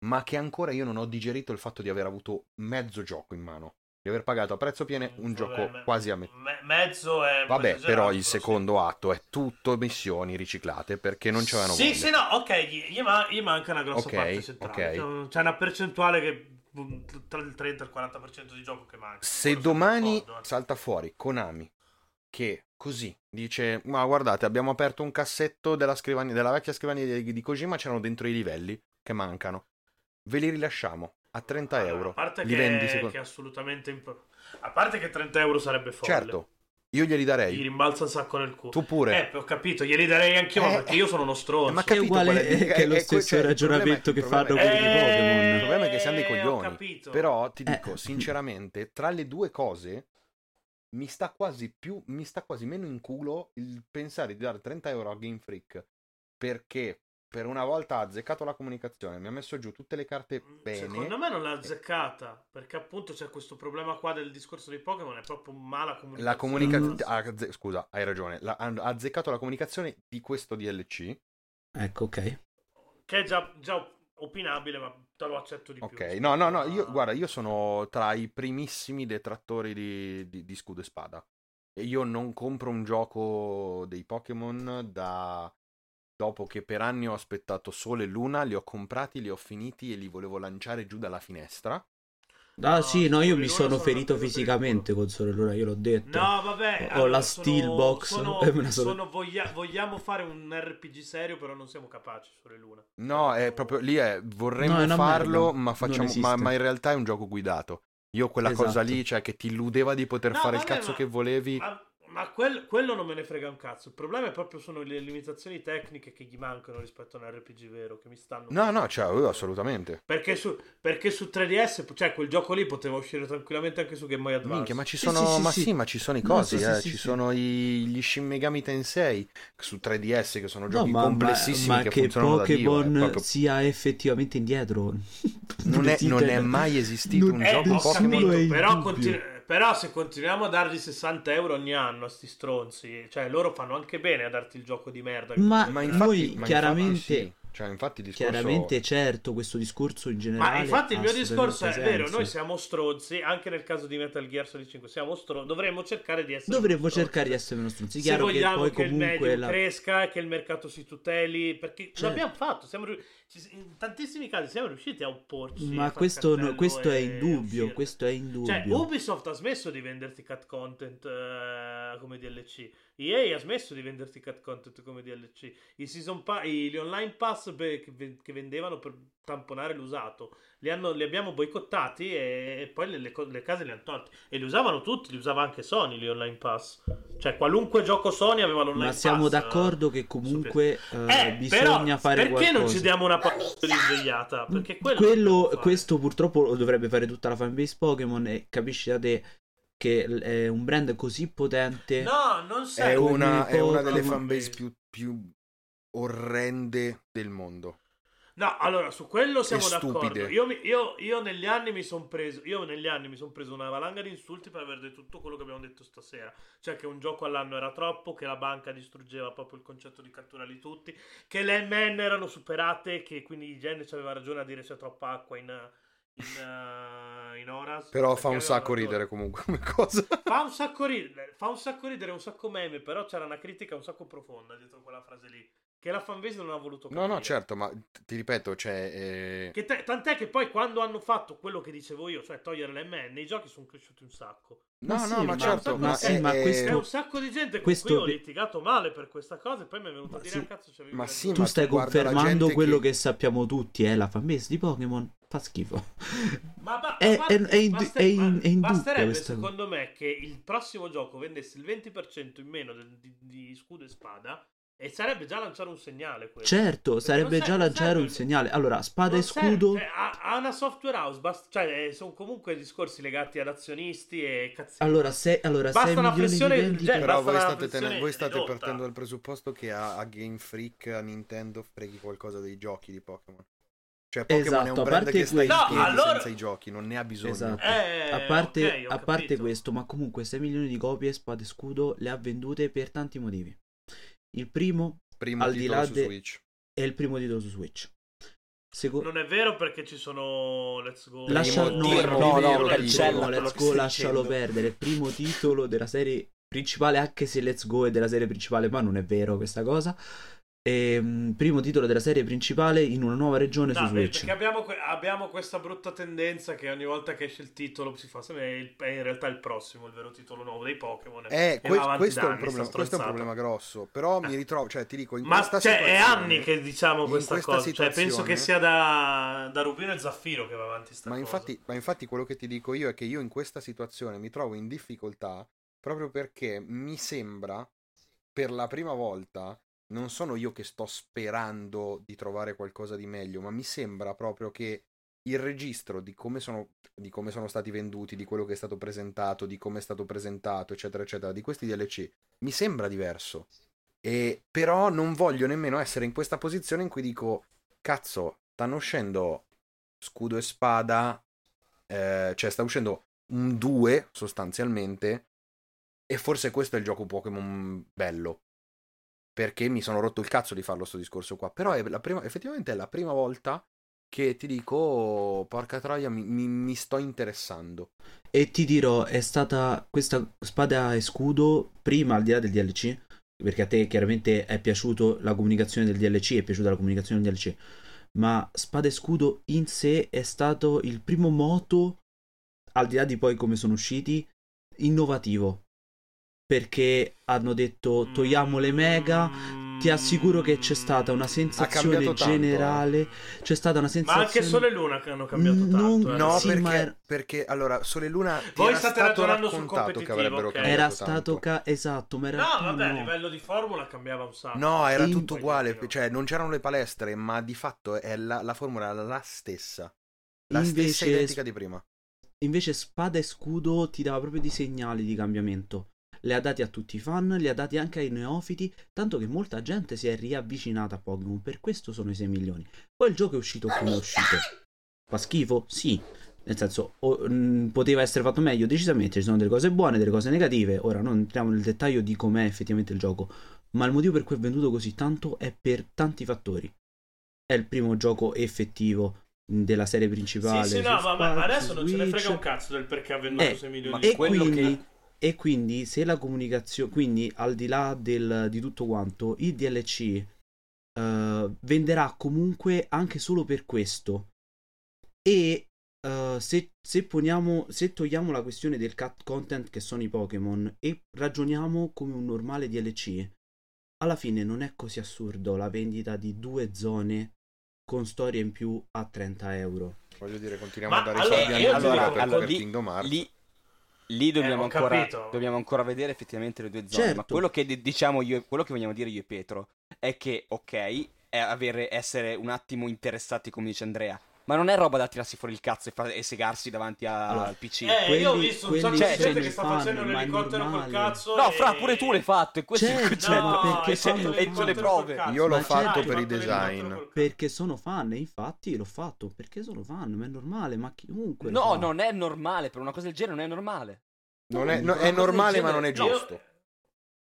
ma che ancora io non ho digerito il fatto di aver avuto mezzo gioco in mano, di aver pagato a prezzo pieno un Vabbè, gioco me- quasi a metà. me- mezzo è... un Vabbè, esagerato, però il sì. secondo atto è tutto missioni riciclate perché non c'erano Sì, voglia. sì, no, ok, gli, gli ma- gli manca una grossa Ok, parte centrale. ok. C'è una percentuale che mm, tra il 30 e il 40% di gioco che manca. Se Quello domani eh. salta fuori Konami che così dice: Ma guardate, abbiamo aperto un cassetto della, scrivania, della vecchia scrivania di, di Kojima, c'erano dentro i livelli che mancano. Ve li rilasciamo a 30 Allora, euro. A parte li che, vendi secondo che è assolutamente imp- A parte che 30 euro sarebbe folle. Certo, io glieli Gli darei. rimbalza un sacco nel culo. Tu pure. Eh, ho capito, glieli darei anch'io, ma Eh, perché io sono uno stronzo. ma È capito uguale qual è che è- lo è- stesso cioè, ragionamento che è- fanno quelli di Pokémon. Il problema è che siamo dei Eh, ho coglioni. capito. Però ti Eh. dico sinceramente, tra le due cose mi sta quasi più mi sta quasi meno in culo il pensare di dare 30 euro a Game Freak perché per una volta ha azzeccato la comunicazione, mi ha messo giù tutte le carte bene. Mm, Secondo me non l'ha azzeccata, perché appunto c'è questo problema qua del discorso dei Pokémon, è proprio mala comunicazione. La comunicazione, Mm. azze- scusa, hai ragione. la- ha azzeccato la comunicazione di questo DLC. Ecco, ok. Che è già, già opinabile, ma te lo accetto di Ok, più. no, no, no. Io, Ah. guarda, io sono tra i primissimi detrattori di, di- di Scudo e Spada. E io non compro un gioco dei Pokémon da. Dopo che per anni ho aspettato Sole e Luna, li ho comprati, li ho finiti e li volevo lanciare giù dalla finestra. Ah, No, sì, no, io Sole mi sono sono ferito il fisicamente con Sole Luna, io l'ho detto. No, vabbè. Ho la Steelbox, Sono, *laughs* e sono- sono- voglia- vogliamo fare un RPG serio, però non siamo capaci sulle Luna. No, è proprio lì è. Vorremmo No, è farlo, ma, facciamo, ma, ma in realtà è un gioco guidato. Io quella cosa Esatto. lì, cioè che ti illudeva di poter No, fare il vabbè, cazzo ma- che volevi. Ma, ma quel- quello non me ne frega un cazzo. Il problema è proprio sono le limitazioni tecniche che gli mancano rispetto a un RPG vero, che mi stanno... No, no, cioè, uh, assolutamente. Perché su, perché su 3DS, cioè quel gioco lì poteva uscire tranquillamente anche su Game Boy Advance. Minchia, ma ci Sì, sono, sì, sì, ma sì. sì, ma ci sono i No, cosi, sì, sì, eh, sì, ci sì. sono i, gli Shin Megami Tensei su 3DS che sono No, giochi ma, ma- complessissimi ma che, che, Dio, Pokémon eh, proprio- sia effettivamente indietro. *laughs* non, è, non è mai esistito Non- un Eh, gioco nessuno Pokémon. è però, dubbio. Però se continuiamo a dargli 60 euro ogni anno a sti stronzi, cioè loro fanno anche bene a darti il gioco di merda. che Ma- Ma Noi infatti, ma chiaramente- infatti sì. Cioè, infatti il discorso... Chiaramente, certo, questo discorso in generale. Ma infatti il mio discorso è assolutamente vero, senso. noi siamo stronzi, anche nel caso di Metal Gear Solid 5, siamo stronzi, dovremmo cercare di essere Dovremmo cercare di essere meno stronzi. Se Chiaro che vogliamo poi che il medium la... cresca e che il mercato si tuteli, perché Certo. l'abbiamo fatto, siamo riu- ci- in tantissimi casi siamo riusciti a opporci. Ma questo, no- questo è in dubbio, uscire. questo è in dubbio. Cioè, Ubisoft ha smesso di venderti cat content eh, come DLC. EA ha smesso di venderti cat content come DLC. I season pa- gli online pass beh, che, ve- che vendevano per tamponare l'usato li, hanno- li abbiamo boicottati e, e poi le, le le case li hanno tolti. E li usavano tutti, li usava anche Sony gli online pass. Cioè, qualunque gioco Sony aveva l'online Ma pass. siamo eh. d'accordo che comunque eh, Eh, bisogna però, fare perché qualcosa. non ci diamo una p***a di svegliata? Perché quello, Quello- questo purtroppo lo dovrebbe fare tutta la fanbase Pokémon e capisci da te che è un brand così potente. No, non È sei come una, è una delle fanbase più, più orrende del mondo. No, allora su quello siamo d'accordo. Io, io- io negli anni mi sono preso. Io negli anni mi sono preso una valanga di insulti per aver detto tutto quello che abbiamo detto stasera. Cioè che un gioco all'anno era troppo, che la banca distruggeva proprio il concetto di catturarli tutti, che le MN erano superate, che quindi Genesis aveva ragione a dire c'è troppa acqua in, in, eh, in Horas. Però fa un sacco ragione. ridere comunque come cosa. Fa un sacco ridere, fa un sacco ridere, un sacco meme, però c'era una critica un sacco profonda dietro quella frase lì. Che la fanbase non ha voluto No, capire. no, certo, ma ti ripeto, cioè... eh, Che te- tant'è che poi quando hanno fatto quello che dicevo io, cioè togliere le MN, i giochi sono cresciuti un sacco. No, Ma no, sì, ma ma- certo, ma sì, è- ma è- questo- C'è un sacco di gente con questo cui ho litigato male per questa cosa e poi mi è venuto a Ma dire sì. "Ah, cazzo c'avevi Ma ragione". sì, tu ma stai confermando quello che- che... sappiamo tutti, eh, la fanbase di Pokémon fa schifo. Ma, È- ma- è- è in- baster- è in- è in basterebbe secondo me che il prossimo gioco vendesse il 20% in meno del- di, di scudo e spada e sarebbe già lanciare un segnale quello. Certo, Perché sarebbe serve- già lanciare serve- un segnale. Allora, spada non e serve, scudo... cioè, ha, una software house, bast- cioè eh, sono comunque discorsi legati ad azionisti e cazzini. Allora, se, allora Basta 6 una milioni di flessione del vendite... genere. Però basta voi state, tenen- voi state partendo dal presupposto che a, a Game Freak, a Nintendo, freghi qualcosa dei giochi di Pokémon. Cioè, Pokémon è Esatto, un a brand parte che sta in questo- piedi No, allora- senza i giochi, non ne ha bisogno. Esatto. Eh, a parte, ok, ho a parte questo, ma comunque 6 milioni di copie Spada e Scudo le ha vendute per tanti motivi. Il primo Primo Al di là su de- Switch. è il primo titolo su Switch. Seco- Non è vero perché ci sono Let's Go. Lascia, no, titolo, no, no, no, cancella Let's Go lascialo dicendo. perdere. Il primo titolo della serie principale, anche se Let's Go è della serie principale, ma non è vero questa cosa. Ehm, primo titolo della serie principale in una nuova regione No, su Switch. perché abbiamo, que- abbiamo questa brutta tendenza che ogni volta che esce il titolo si fa sempre il- è in realtà il prossimo, il vero titolo nuovo dei Pokémon. Eh, E que- questo, è problema, questo è un problema grosso. Però mi ritrovo, cioè, ti dico, in Ma questa cioè, è anni che diciamo questa, questa cosa. Cioè, penso che sia da, da Rubino e Zaffiro che va avanti sta Ma cosa. infatti, ma infatti quello che ti dico io è che io in questa situazione mi trovo in difficoltà proprio perché mi sembra per la prima volta non sono io che sto sperando di trovare qualcosa di meglio, ma mi sembra proprio che il registro di come sono, di come sono stati venduti, di quello che è stato presentato, di come è stato presentato, eccetera, eccetera, di questi DLC, mi sembra diverso. E però non voglio nemmeno essere in questa posizione in cui dico, cazzo, stanno uscendo scudo e spada, eh, cioè sta uscendo un 2 sostanzialmente, e forse questo è il gioco Pokémon bello. Perché mi sono rotto il cazzo di farlo sto discorso qua. Però è prima, effettivamente è la prima volta che ti dico, "Oh, porca troia, mi, mi- mi sto interessando. E ti dirò, è stata questa spada e scudo prima al di là del DLC, perché a te chiaramente è piaciuto la comunicazione del DLC, è piaciuta la comunicazione del DLC, ma spada e scudo in sé è stato il primo moto, al di là di poi come sono usciti, innovativo. Perché hanno detto togliamo le mega, ti assicuro che c'è stata una sensazione cambiato tanto, generale, c'è stata una Ma sensazione... anche Sole e Luna che hanno cambiato Mm, tanto. non- eh. No, sì, perché, ma era- perché allora Sole Luna ti Voi era state stato ragionando sul competitivo, avrebbero ok. cambiato Era stato ca- esatto, ma in No, realtà vabbè, a livello di formula cambiava un sacco. No, era In- tutto uguale, cioè non c'erano le palestre, ma di fatto è la, la formula era la stessa. La stessa Invece- identica di prima. Invece spada e scudo ti dava proprio dei segnali di cambiamento. Le ha dati a tutti i fan, li ha dati anche ai neofiti, tanto che molta gente si è riavvicinata a Pokémon, per questo sono i 6 milioni. Poi il gioco è uscito come è uscito. Fa schifo? Sì. Nel senso, o- mh, poteva essere fatto meglio, decisamente. Ci sono delle cose buone, delle cose negative. Ora non entriamo nel dettaglio di com'è effettivamente il gioco. Ma il motivo per cui è venduto così tanto è per tanti fattori. È il primo gioco effettivo mh, della serie principale. Sì, sì, no, ma, ma adesso non ce ne Switch. frega un cazzo del perché ha venduto Eh, 6 milioni di E quello quindi, che- e quindi se la comunicazione, quindi al di là del- di tutto quanto, il DLC eh, venderà comunque anche solo per questo. E eh, se, se poniamo, se togliamo la questione del cut content che sono i Pokémon e ragioniamo come un normale DLC, alla fine non è così assurdo la vendita di due zone con storia in più a 30 euro. Voglio dire, continuiamo Ma a dare i allora, soldi allora- per, allora, per lì- Kingdom Hearts. Lì, lì dobbiamo, ho ancora, dobbiamo ancora vedere effettivamente le due zone. Certo. Ma quello che diciamo io, quello che vogliamo dire io e Pietro è che, ok, è avere, essere un attimo interessati, come dice Andrea, ma non è roba da tirarsi fuori il cazzo e, fa- e segarsi davanti a- Allora, al PC. Eh, io ho quelli- visto un sacco quelli di gente che sta facendo ma è l'elicottero col cazzo. No, e- fra, pure tu l'hai fatto, e questo è il Certo, concetto. No, perché hai sono c'ho le prove. Io l'ho fatto certo. per i design. Perché sono fan, e infatti l'ho fatto perché sono fan, ma è normale, ma chiunque No, non è normale, per una cosa del genere non è normale. Non è, no, è normale, ma non è giusto.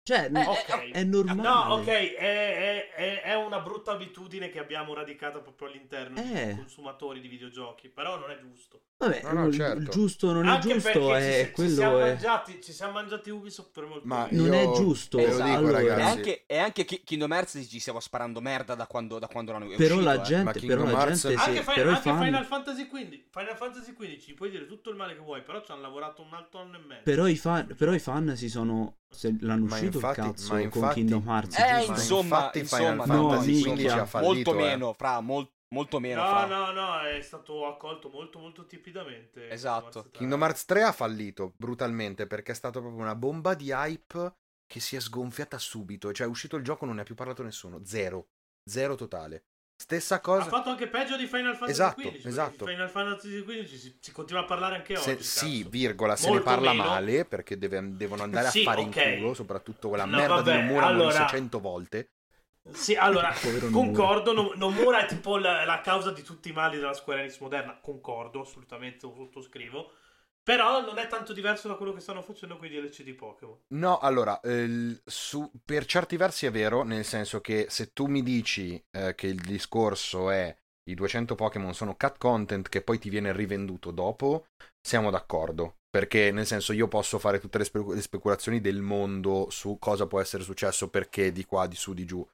Cioè, Eh, Ok. è normale. No, ok, è, è- è- è una brutta abitudine che abbiamo radicato proprio all'interno Eh. dei consumatori di videogiochi, però non è giusto. Vabbè, No, no, il- certo. il giusto non è Anche giusto, perché è ci, ci quello siamo è... mangiati, ci siamo mangiati Ubisoft per molto Ma tempo. Non io è giusto. Esatto. dico, Allora- E anche, e anche Ki- Kingdom Hearts ci stiamo sparando merda da quando, da quando l'hanno Però uscito, la eh. Gente, Kingdom però la gente, Anche, sì, Fi- però anche fan, Final Fantasy XV, Final Fantasy XV, puoi dire tutto il male che vuoi, però ci hanno lavorato un altro anno e mezzo. però i fan, però i fan si sono, se l'hanno Ma uscito infatti- il cazzo ma con infatti- Kingdom Hearts. Eh, insomma, infatti insomma, no, fallito. molto eh. meno, fra, mol- molto meno, No, fra. no, no, è stato accolto molto molto tipidamente. Esatto. Kingdom Hearts 3 ha fallito brutalmente perché è stata proprio una bomba di hype che si è sgonfiata subito. Cioè, è uscito il gioco, non ne ha più parlato nessuno. Zero. Zero totale. Stessa Ha cosa. fatto anche peggio di Final Fantasy Esatto, XV. esatto. Final Fantasy XV si, si continua a parlare anche Se- oggi. sì, cazzo. virgola, se Molto ne parla meno. male perché deve- devono andare Sì, a fare ok. in culo, soprattutto quella No, merda vabbè, di Nomura allora- morisse cento volte. Sì, allora, *laughs* Nomura. concordo, no- Nomura è tipo la, la causa di tutti i mali della Square Enix moderna, concordo, assolutamente, lo sottoscrivo. Però non è tanto diverso da quello che stanno facendo con i DLC di Pokémon. No, allora, eh, su- per certi versi è vero, nel senso che se tu mi dici eh, che il discorso è i 200 Pokémon sono cut content che poi ti viene rivenduto dopo, siamo d'accordo. Perché nel senso io posso fare tutte le, spe- le speculazioni del mondo su cosa può essere successo, perché di qua, di su, di giù.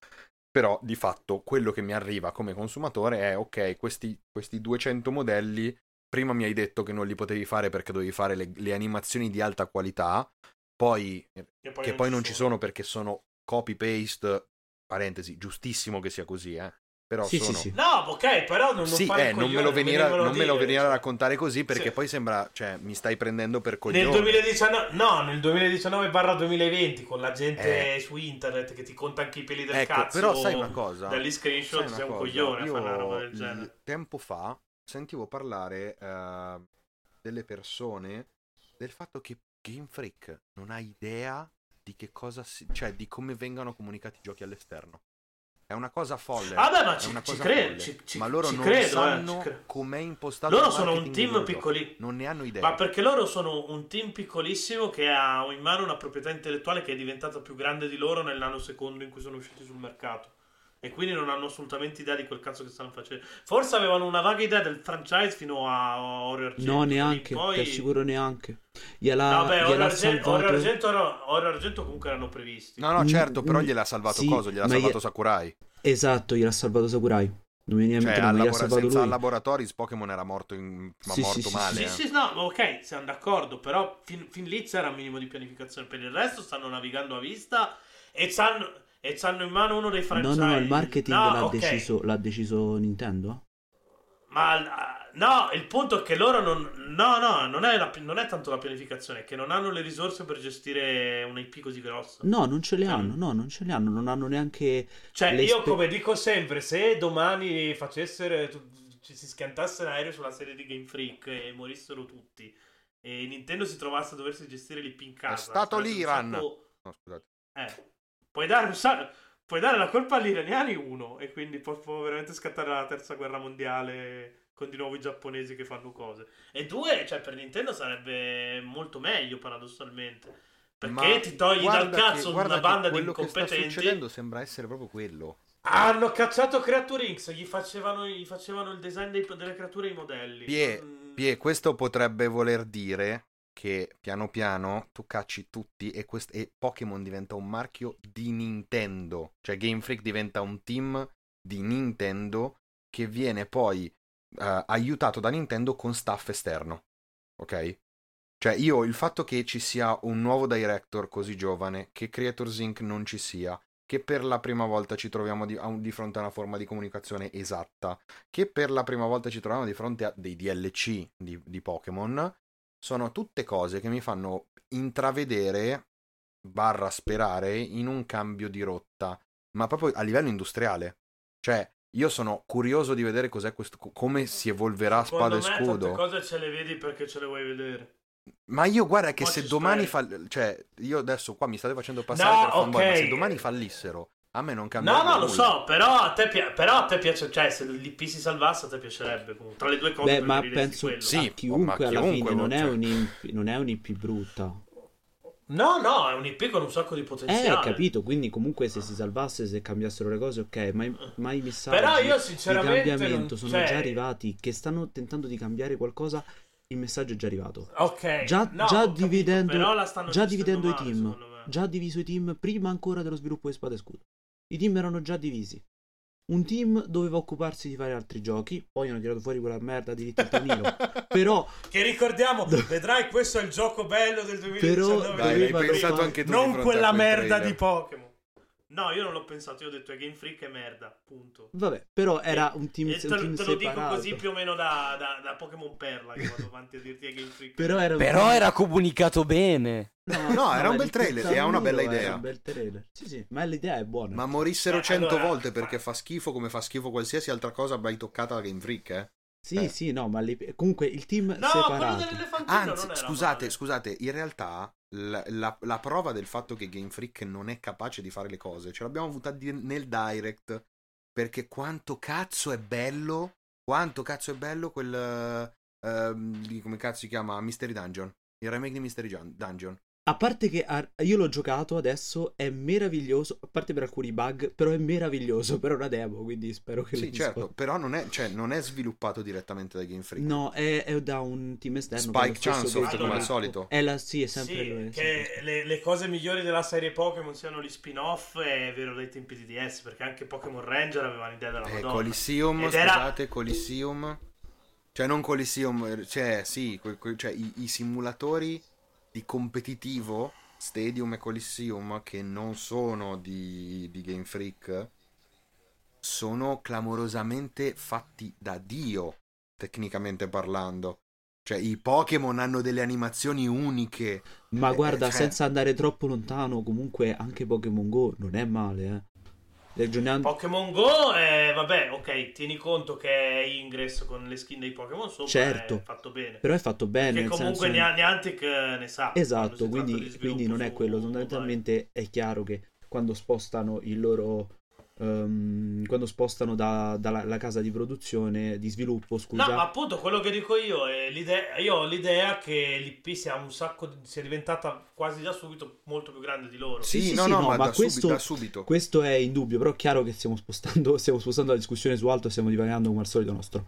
Però di fatto quello che mi arriva come consumatore è ok, questi, questi 200 modelli, prima mi hai detto che non li potevi fare perché dovevi fare le, le animazioni di alta qualità, poi Che che poi non ci sono perché sono copy paste parentesi giustissimo che sia così eh però Sì, sono sì, sì. No, ok, però non, non Sì, fare eh, non me lo venire, venirmelo non me lo dire, venire a cioè. raccontare così perché Sì. poi sembra, cioè, mi stai prendendo per coglione. Nel 2019, no, nel 2019-2020 con la gente Eh. su internet che ti conta anche i peli del Ecco, cazzo. però sai una cosa? Dagli screenshot una sei un cosa? coglione a Io fare una roba del genere. Tempo fa sentivo parlare eh, delle persone del fatto che Game Freak non ha idea di che cosa si, cioè di come vengano comunicati i giochi all'esterno. È una cosa folle. Ah, beh, ma ci- ci credo, ci- ci- ma loro non credo, eh, sanno ci credo. com'è impostato Loro sono un team loro gioco. piccoli. Non ne hanno idea. Ma perché loro sono un team piccolissimo che ha in mano una proprietà intellettuale che è diventata più grande di loro nel nanosecondo in cui sono usciti sul mercato. E quindi non hanno assolutamente idea di quel cazzo che stanno facendo. Forse avevano una vaga idea del franchise fino a Oro Argento. No, neanche, poi... ti assicuro neanche. Gliela, No, beh, Oro gliel'ha Argento. Argento, Argento comunque erano previsti. No, no, certo, Mm, però mm, gliel'ha salvato sì, coso, gliel'ha salvato gli- Sakurai. Esatto, gliel'ha salvato Sakurai. Non in Cioè, gliel'ha labora- senza lui. laboratoris Pokémon era morto, in... ma Sì, morto sì, sì, male. Sì, eh. sì, no, ok, siamo d'accordo, però fin, fin lì c'era un minimo di pianificazione. Per il resto stanno navigando a vista e c'hanno, e c'hanno in mano uno dei franchise. no, no, il marketing No, l'ha, ok, deciso, l'ha deciso Nintendo? Ma ah, no, il punto è che loro non. No, no, non è, la- non è tanto la pianificazione, è che non hanno le risorse per gestire un IP così grossa. No, non ce le Mm. hanno, no, non ce le hanno, non hanno neanche... Cioè, le io spe- come dico sempre, se domani facessero. tu- ci si schiantasse l'aereo sulla serie di Game Freak e morissero tutti. E Nintendo si trovasse a doversi gestire l'IP in casa. stato sarebbe un l'Iran. sacco- No, scusate. Eh, puoi dare, un sa- puoi dare la colpa agli iraniani uno e quindi può, può veramente scattare la terza guerra mondiale con di nuovo i giapponesi che fanno cose. E due, cioè per Nintendo sarebbe molto meglio paradossalmente. Perché Ma ti togli dal cazzo che- una banda di quello che sta incompetenti. succedendo sembra essere proprio quello. Hanno cacciato Creature X, gli facevano, gli facevano il design dei- delle creature e i modelli. Pie, Mm, Pie, questo potrebbe voler dire che piano piano tu cacci tutti e, quest- e Pokémon diventa un marchio di Nintendo. Cioè Game Freak diventa un team di Nintendo che viene poi eh, aiutato da Nintendo con staff esterno. Ok? Cioè io il fatto che ci sia un nuovo director così giovane, che Creators Inc. non ci sia, che per la prima volta ci troviamo di, un- di fronte a una forma di comunicazione esatta, che per la prima volta ci troviamo di fronte a dei DLC di, di Pokémon, sono tutte cose che mi fanno intravedere, barra sperare, in un cambio di rotta, ma proprio a livello industriale. Cioè, Io sono curioso di vedere cos'è questo, come si evolverà Secondo Spada e me Scudo. tante cose ce le vedi perché ce le vuoi vedere. Ma io guarda che Poi se domani fall- cioè io adesso qua mi state facendo passare No, per fanboy, ma se domani fallissero a me non No, cambia no, lo so, però a te, pi- però a te piace, cioè se l'IP si salvasse a te piacerebbe comunque. Tra le due cose Beh, ma penso quello. Sì, a chiunque ma alla chiunque, fine non è, cioè. un IP, non è un IP brutta. No, no, è un IP con un sacco di Eh, potenziale. capito, quindi comunque se si salvasse, se cambiassero le cose, ok, ma, i- ma i messaggi Però io di sinceramente cambiamento non- sono cioè- già arrivati, che stanno tentando di cambiare qualcosa, il messaggio è già arrivato. Ok. Già, no, già capito, dividendo, già dividendo i male, team, secondo me. già diviso i team prima ancora dello sviluppo di Spada e Scudo. I team erano già divisi. Un team doveva occuparsi di fare altri giochi, poi hanno tirato fuori quella merda di Little Tamino. *laughs* Però Che ricordiamo, vedrai, questo è il gioco bello del 2019. Però Dai, l'hai pensato fare- anche tu non quella quel merda trailer. di Pokémon. No, io non l'ho pensato, io ho detto che Game Freak è merda, punto. vabbè, però era un team, E un te, team te lo dico separato. così più o meno da, da, da Pokémon Perla che vado avanti a dirti che Game Freak. Però era Però era comunicato bene. No, era un bel trailer, e ha una bella era idea. un bel trailer. Sì, sì, ma l'idea è buona. Ma morissero Eh, cento allora- volte perché fa schifo come fa schifo qualsiasi altra cosa mai toccata da Game Freak, eh. Sì, eh. sì, no, ma le- comunque il team No, quello separato. dell'elefantino Anzi, non era scusate, male. scusate, in realtà la, la- la prova del fatto che Game Freak non è capace di fare le cose ce l'abbiamo avuta di- nel direct. Perché quanto cazzo è bello, quanto cazzo è bello quel. di- come cazzo si chiama? Mystery Dungeon. Il remake di Mystery Dungeon. A parte che io l'ho giocato adesso, è meraviglioso, a parte per alcuni bug, però è meraviglioso, però è una demo, quindi spero che Sì, certo, disco- però non è, cioè, non è sviluppato direttamente da Game Freak. No, è, è da un team esterno. Spike Chunsoft, che- come al solito. È la, sì, è sempre Sì, lui, è che sempre- le, le cose migliori della serie Pokémon siano gli spin-off è vero dai tempi di DS perché anche Pokémon Ranger aveva un'idea della Eh, Madonna Coliseum, Ed era- scusate, Coliseum. Cioè, non Coliseum, cioè, sì, que- que- cioè, i, i simulatori di competitivo, Stadium e Coliseum, che non sono di, di Game Freak, sono clamorosamente fatti da Dio, tecnicamente parlando. Cioè, i Pokémon hanno delle animazioni uniche. Ma Eh, guarda, cioè- senza andare troppo lontano, comunque anche Pokémon Go non è male, eh. Ragioniamo... Pokémon Go è vabbè ok tieni conto che è Ingress con le skin dei Pokémon sopra Certo. è fatto bene Però è fatto bene, che comunque senso... Nia- Niantic eh, ne sa Esatto, quindi, quindi non è quello. Fondamentalmente è chiaro che quando spostano il loro. Ehm, quando spostano da- dalla la casa di produzione, di sviluppo, scusa. No, ma appunto quello che dico io è l'idea. Io ho l'idea che l'IP sia un sacco. di- sia diventata quasi da subito molto più grande di loro. Sì, sì, no, sì, no, no, ma, ma da, questo- subito, da subito. Questo è indubbio, però è chiaro che stiamo spostando, *laughs* stiamo spostando la discussione su alto e stiamo divagando come al solito nostro.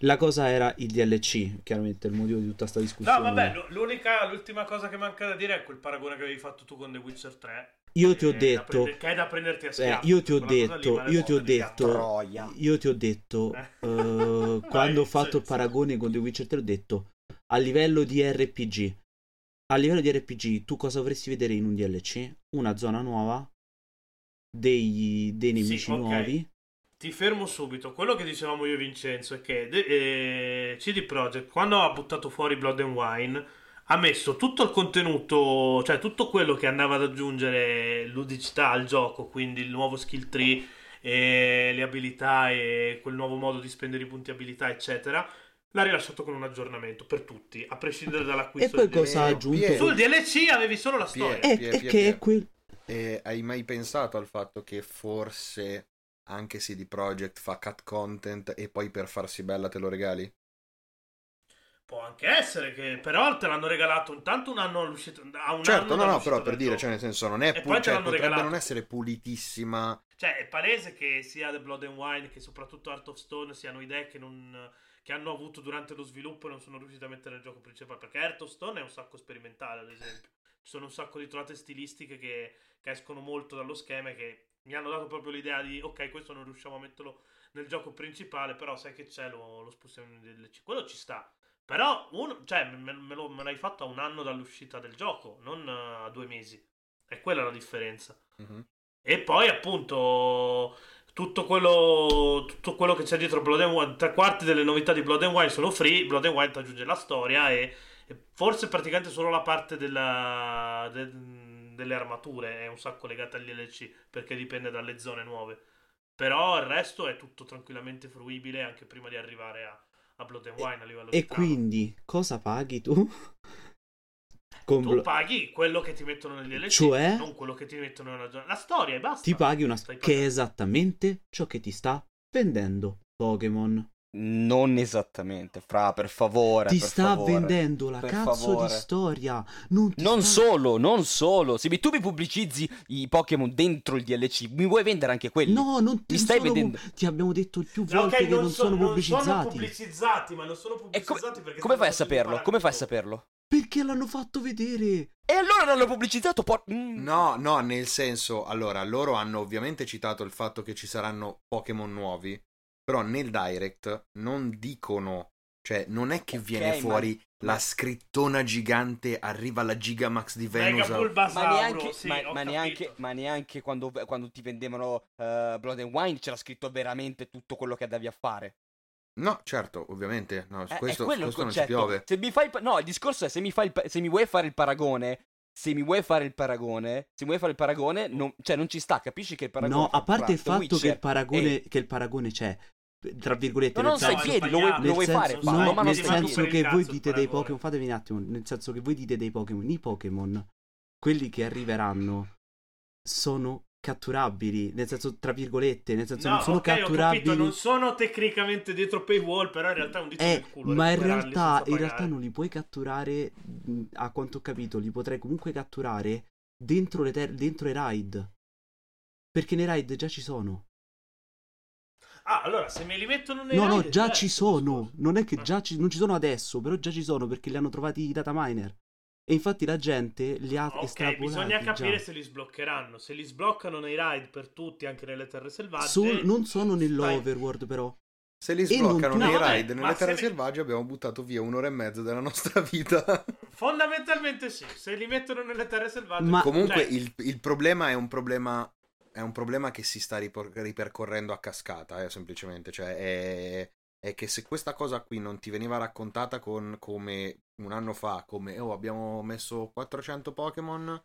La cosa era il DLC, chiaramente il motivo di tutta questa discussione. No, vabbè, l'unica, l'ultima cosa che manca da dire è quel paragone che avevi fatto tu con The Witcher 3. Io ti ho detto, che è da prenderti a eh, schiaffi. io ti ho lì, detto, io ti ho detto, io ti ho detto, Eh. eh, quando ho sì, fatto il sì. paragone con The Witcher 3 ho detto, a livello di RPG, a livello di RPG, tu cosa vorresti vedere in un DLC? Una zona nuova, dei, dei nemici ok. nuovi, Ti fermo subito. Quello che dicevamo io e Vincenzo è che eh, CD Projekt, quando ha buttato fuori Blood and Wine, ha messo tutto il contenuto, cioè tutto quello che andava ad aggiungere ludicità al gioco, quindi il nuovo skill tree, e le abilità e quel nuovo modo di spendere i punti abilità, eccetera. L'ha rilasciato con un aggiornamento per tutti, a prescindere e dall'acquisto poi del cosa ha aggiunto? Sul DLC avevi solo la storia. E, Pie- e che è quel... E hai mai pensato al fatto che forse anche CD Projekt fa cut content e poi per farsi bella te lo regali? Può anche essere che però te l'hanno regalato intanto un anno all'uscita a un Certo, anno no, no, però per dire, cioè nel senso non è E pu- poi te cioè, potrebbe regalato. non essere pulitissima. Cioè, è palese che sia The Blood and Wine che soprattutto Art of Stone siano idee che, non, che hanno avuto durante lo sviluppo e non sono riusciti a mettere nel gioco principale. Perché Art of Stone è un sacco sperimentale, ad esempio. Ci sono un sacco di trovate stilistiche che, che escono molto dallo schema e che mi hanno dato proprio l'idea di ok, questo non riusciamo a metterlo nel gioco principale, però sai che c'è, lo, lo spostiamo in DLC. Quello ci sta. Però, un- cioè, me, me lo- me l'hai fatto a un anno dall'uscita del gioco, non a due mesi. E quella è la differenza. Mhm. E poi appunto tutto quello, tutto quello che c'è dietro Blood and Wine, tre quarti delle novità di Blood and Wine sono free, Blood and Wine ti aggiunge la storia e, e forse praticamente solo la parte della, de- delle armature è un sacco legata agli DLC perché dipende dalle zone nuove. Però il resto è tutto tranquillamente fruibile anche prima di arrivare a, a Blood and Wine a livello di E trama. quindi cosa paghi tu? Con Tu Blo- paghi quello che ti mettono nel DLC, Cioè? non quello che ti mettono nella La storia e basta. ti paghi una Stai che è esattamente ciò che ti sta vendendo Pokémon. Non esattamente, fra, per favore. Ti per sta favore. vendendo la cazzo favore. di storia. Non, ti Non sta- solo, non solo. Se tu mi pubblicizzi i Pokémon dentro il DLC, mi vuoi vendere anche quelli? No, non ti Mi stai sono- vedendo? Ti abbiamo detto più No, volte ok, che non, so- sono non pubblicizzati. sono pubblicizzati, ma non sono come, pubblicizzati perché come fai a saperlo? Come fai a saperlo? Perché l'hanno fatto vedere. E allora non l'ho pubblicizzato, por- mm. No, no, nel senso, allora, loro hanno ovviamente citato il fatto che ci saranno Pokémon nuovi, però nel Direct non dicono, cioè non è che Ok, viene ma- fuori ma- la scrittona gigante, arriva la Gigamax di Venusaur. Ma neanche, sì, ma, ma neanche, ma neanche quando, quando ti vendevano eh, Blood and Wine c'era scritto veramente tutto quello che andavi a fare. No, certo, ovviamente, no, su Eh, questo, questo non ci piove. Se mi fai il pa- no, il discorso è se mi, fai il pa- se mi vuoi fare il paragone, se mi vuoi fare il paragone, se mi vuoi fare il paragone, non, cioè non ci sta, capisci che il paragone No, a parte il fatto che il paragone, e- che il paragone c'è, tra virgolette, No, non nel sai senso, piedi, lo vuoi, lo vuoi senso- fare, no, ma non nel senso che voi dite dei. Pokémon, fatemi un attimo, nel senso che voi dite dei Pokémon, i Pokémon, quelli che arriveranno sono catturabili, nel senso tra virgolette, nel senso No, non sono ok, ho catturabili. capito, non sono tecnicamente dietro paywall, però in realtà è un dito Eh, nel culo. ma in recuperarli realtà, in realtà non li puoi catturare, a quanto ho capito, li potrei comunque catturare dentro, le ter- dentro i raid. Perché nei raid già ci sono. Ah, allora, se me li mettono nei No, no, già ci sono. scusa. Non è che Ah. già ci, non ci sono adesso, però già ci sono perché li hanno trovati i data miner. E infatti la gente li ha Ok, estrapolati bisogna capire già. se li sbloccheranno. Se li sbloccano nei raid per tutti, anche nelle terre selvagge. Sol- non sono nell'overworld però. Se li sbloccano nei No, raid, nelle se terre mi- selvagge abbiamo buttato via un'ora e mezza della nostra vita. *laughs* Fondamentalmente sì, se li mettono nelle terre selvagge. Ma- Comunque cioè, il, il problema è un problema è un problema che si sta ripor- ripercorrendo a cascata, eh, semplicemente, cioè è, è che se questa cosa qui non ti veniva raccontata con, come un anno fa, come oh abbiamo messo 400 Pokémon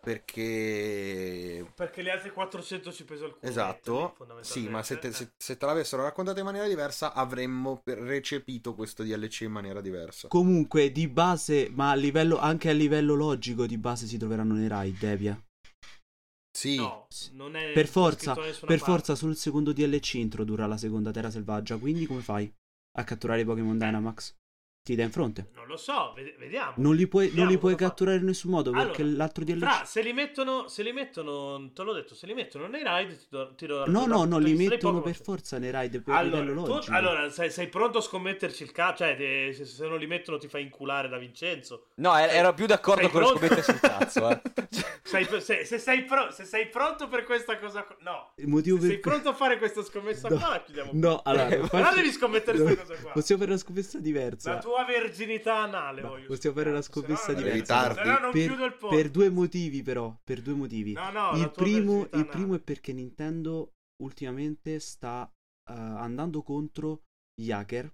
perché Perché gli altri 400 ci pesa il culo. Esatto, sì, ma se te, Eh. se- se te l'avessero raccontata in maniera diversa avremmo recepito questo DLC in maniera diversa. Comunque di base, ma a livello, anche a livello logico di base si troveranno nei raid, Devia. Sì, No, non è Per forza, per forza sul secondo DLC introdurrà la seconda terra selvaggia. Quindi come fai a catturare i Pokémon Dynamax? Ti dà in fronte. Non lo so, ved- vediamo. Non li puoi, non li puoi fa. catturare in nessun modo perché Allora, l'altro DLC... Fra, se li mettono, se li mettono, te l'ho detto, se li mettono nei raid, ti do, ti do No, no, no, li mettono per forza nei raid per Allora, livello tu- logico. allora sei, sei pronto a scommetterci il cazzo? Cioè, te- se, se non li mettono ti fai inculare da Vincenzo. No, er- ero più d'accordo Sei con pronto? scommettersi il cazzo, eh. *laughs* Sei- se, se sei pro- se sei pronto per questa cosa qua- No. Il motivo Se per sei pronto a fare questa scommessa *laughs* No, qua, la chiudiamo. No, allora, *laughs* Però faccio- devi scommettere questa cosa qua. Possiamo fare una scommessa diversa. La tua verginità anale voglio possiamo fare una scommessa se no- diversa. Per, per due motivi però, per due motivi. No, no, il, primo, il primo è perché Nintendo ultimamente sta eh, andando contro gli hacker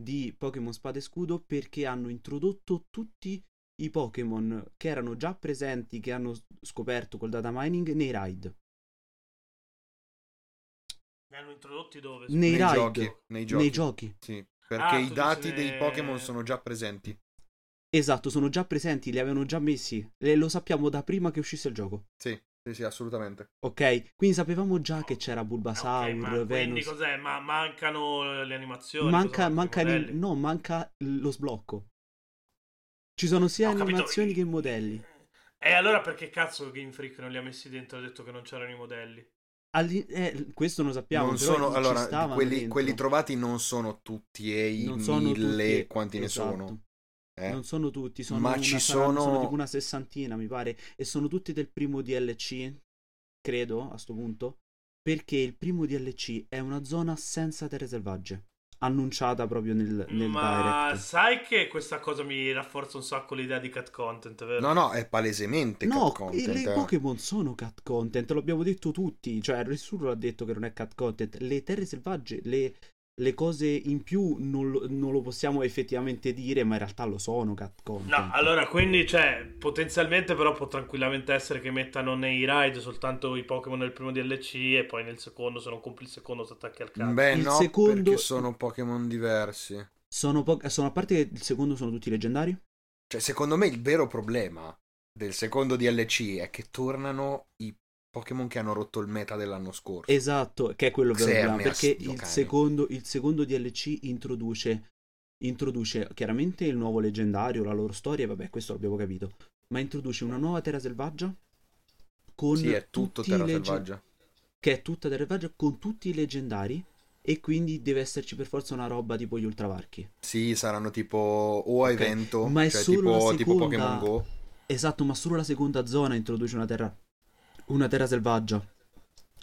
di Pokémon Spada e Scudo perché hanno introdotto tutti i Pokémon che erano già presenti, che hanno scoperto col data mining nei raid. Mi hanno introdotti dove? Nei nei raid. giochi, nei giochi. Nei giochi. Sì, perché Ah, i dati dici dei ne- Pokémon sono già presenti. Esatto, sono già presenti, li avevano già messi. E lo sappiamo da prima che uscisse il gioco. Sì, sì, sì, assolutamente. Ok? Quindi sapevamo già che c'era Bulbasaur, ma quindi Venus. cos'è? Ma mancano le animazioni? Manca, manca, il- no, manca lo sblocco. Ci sono sia Ho capito. animazioni che modelli. E allora perché cazzo Game Freak non li ha messi dentro e ha detto che non c'erano i modelli? Alli- eh, questo non sappiamo. non sono, allora, quelli, quelli trovati non sono tutti e i Non sono mille tutti- quanti ne esatto. sono. eh. Non sono tutti, sono Ma una, ci saranno- sono- tipo una sessantina, mi pare. E sono tutti del primo DLC, credo, a sto punto. Perché il primo DLC è una zona senza terre selvagge. Annunciata proprio nel, nel Ma direct. sai che questa cosa mi rafforza un sacco l'idea di cat content, vero? No, no, è palesemente No, cat content. i- le eh. Pokémon sono cat content, lo abbiamo detto tutti, cioè nessuno l'ha detto che non è cat content. Le terre selvagge, le, le cose in più non lo, non lo possiamo effettivamente dire, ma in realtà lo sono cat content. No, allora quindi cioè, potenzialmente però può tranquillamente essere che mettano nei raid soltanto i Pokémon nel primo DLC e poi nel secondo, se non compri il secondo, ti attacchi al cazzo. Beh, Il no, secondo- perché sono Pokémon diversi. Sono, po- sono a parte che il secondo sono tutti leggendari? Cioè, secondo me il vero problema del secondo DLC è che tornano i Pokémon che hanno rotto il meta dell'anno scorso. Esatto, che è quello Xerneas, perché Dio il secondo, il secondo DLC introduce, introduce chiaramente il nuovo leggendario, la loro storia, vabbè, questo l'abbiamo capito, ma introduce una nuova terra selvaggia con Sì, è tutto Terra legge- Selvaggia. che è tutta terra selvaggia con tutti i leggendari e quindi deve esserci per forza una roba tipo gli ultravarchi. Sì, saranno tipo o a evento, ma è cioè solo tipo, la tipo seconda- Pokémon Go. Esatto, ma solo la seconda zona introduce una terra una terra selvaggia.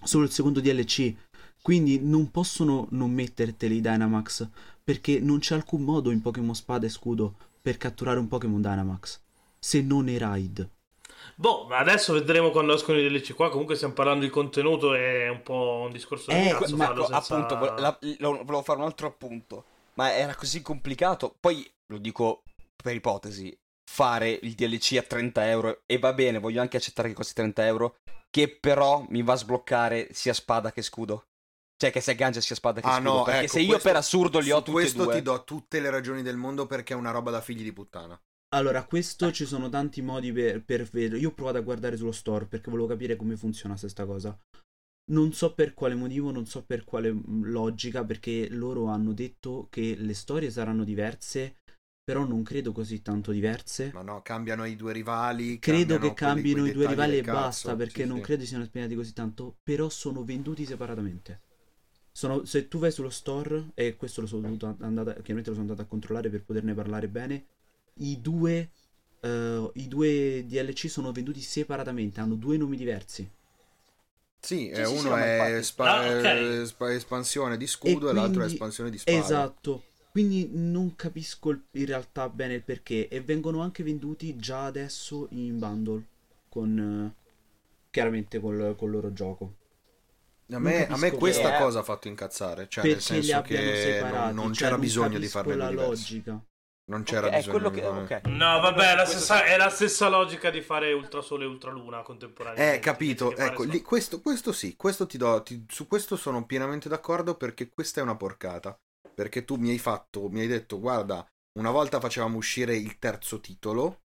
Solo il secondo DLC. Quindi non possono non metterteli i Dynamax perché non c'è alcun modo in Pokémon Spada e Scudo per catturare un Pokémon Dynamax se non nei raid. Boh, ma adesso vedremo quando escono i DLC qua. Comunque stiamo parlando di contenuto, è un po' un discorso di Eh, cazzo ma farlo senza- appunto, la- lo- volevo fare un altro appunto. Ma era così complicato. Poi lo dico per ipotesi: fare il DLC a 30 euro. E va bene, voglio anche accettare che costi 30 euro. Che però mi va a sbloccare sia spada che scudo. Cioè, che sia Ganja sia spada che Ah, scudo. no, perché ecco, se io questo- per assurdo li ho tutti e questo due. ti do tutte le ragioni del mondo perché è una roba da figli di puttana. Allora, questo ci sono tanti modi per, per vedere. Io ho provato a guardare sullo store perché volevo capire come funzionasse questa cosa. Non so per quale motivo, non so per quale logica, perché loro hanno detto che le storie saranno diverse, però non credo così tanto diverse. Ma no, cambiano i due rivali. Credo che cambino i due rivali e cazzo. basta, perché Sì, non sì. credo siano spiegati così tanto, però sono venduti separatamente. Sono- se tu vai sullo store, e questo lo sono dovuto andare, chiaramente lo sono andato a controllare per poterne parlare bene, i due, eh, i due DLC sono venduti separatamente, hanno due nomi diversi. Sì, Sì, eh, uno è infatti- spa- Ah, ok. eh, spa- espansione di scudo e, l'altro è quindi- espansione di spada. Esatto. Quindi non capisco in realtà bene il perché. E vengono anche venduti già adesso in bundle. Con eh, chiaramente col, col loro gioco. A Non me, a me questa perché. cosa ha fatto incazzare. Cioè, nel perché li senso che separati. non, non cioè, c'era bisogno di farle la diverse. logica. Non c'era Ok, è bisogno che. fare- Ok. No, vabbè, è la, stessa, è la stessa logica di fare Ultra Sole e Ultra Luna contemporaneamente. Eh, capito. che fare Ecco, lì- questo, questo sì, questo ti do, ti- su questo sono pienamente d'accordo perché questa è una porcata. Perché tu mi hai fatto, mi hai detto, guarda, una volta facevamo uscire il terzo titolo,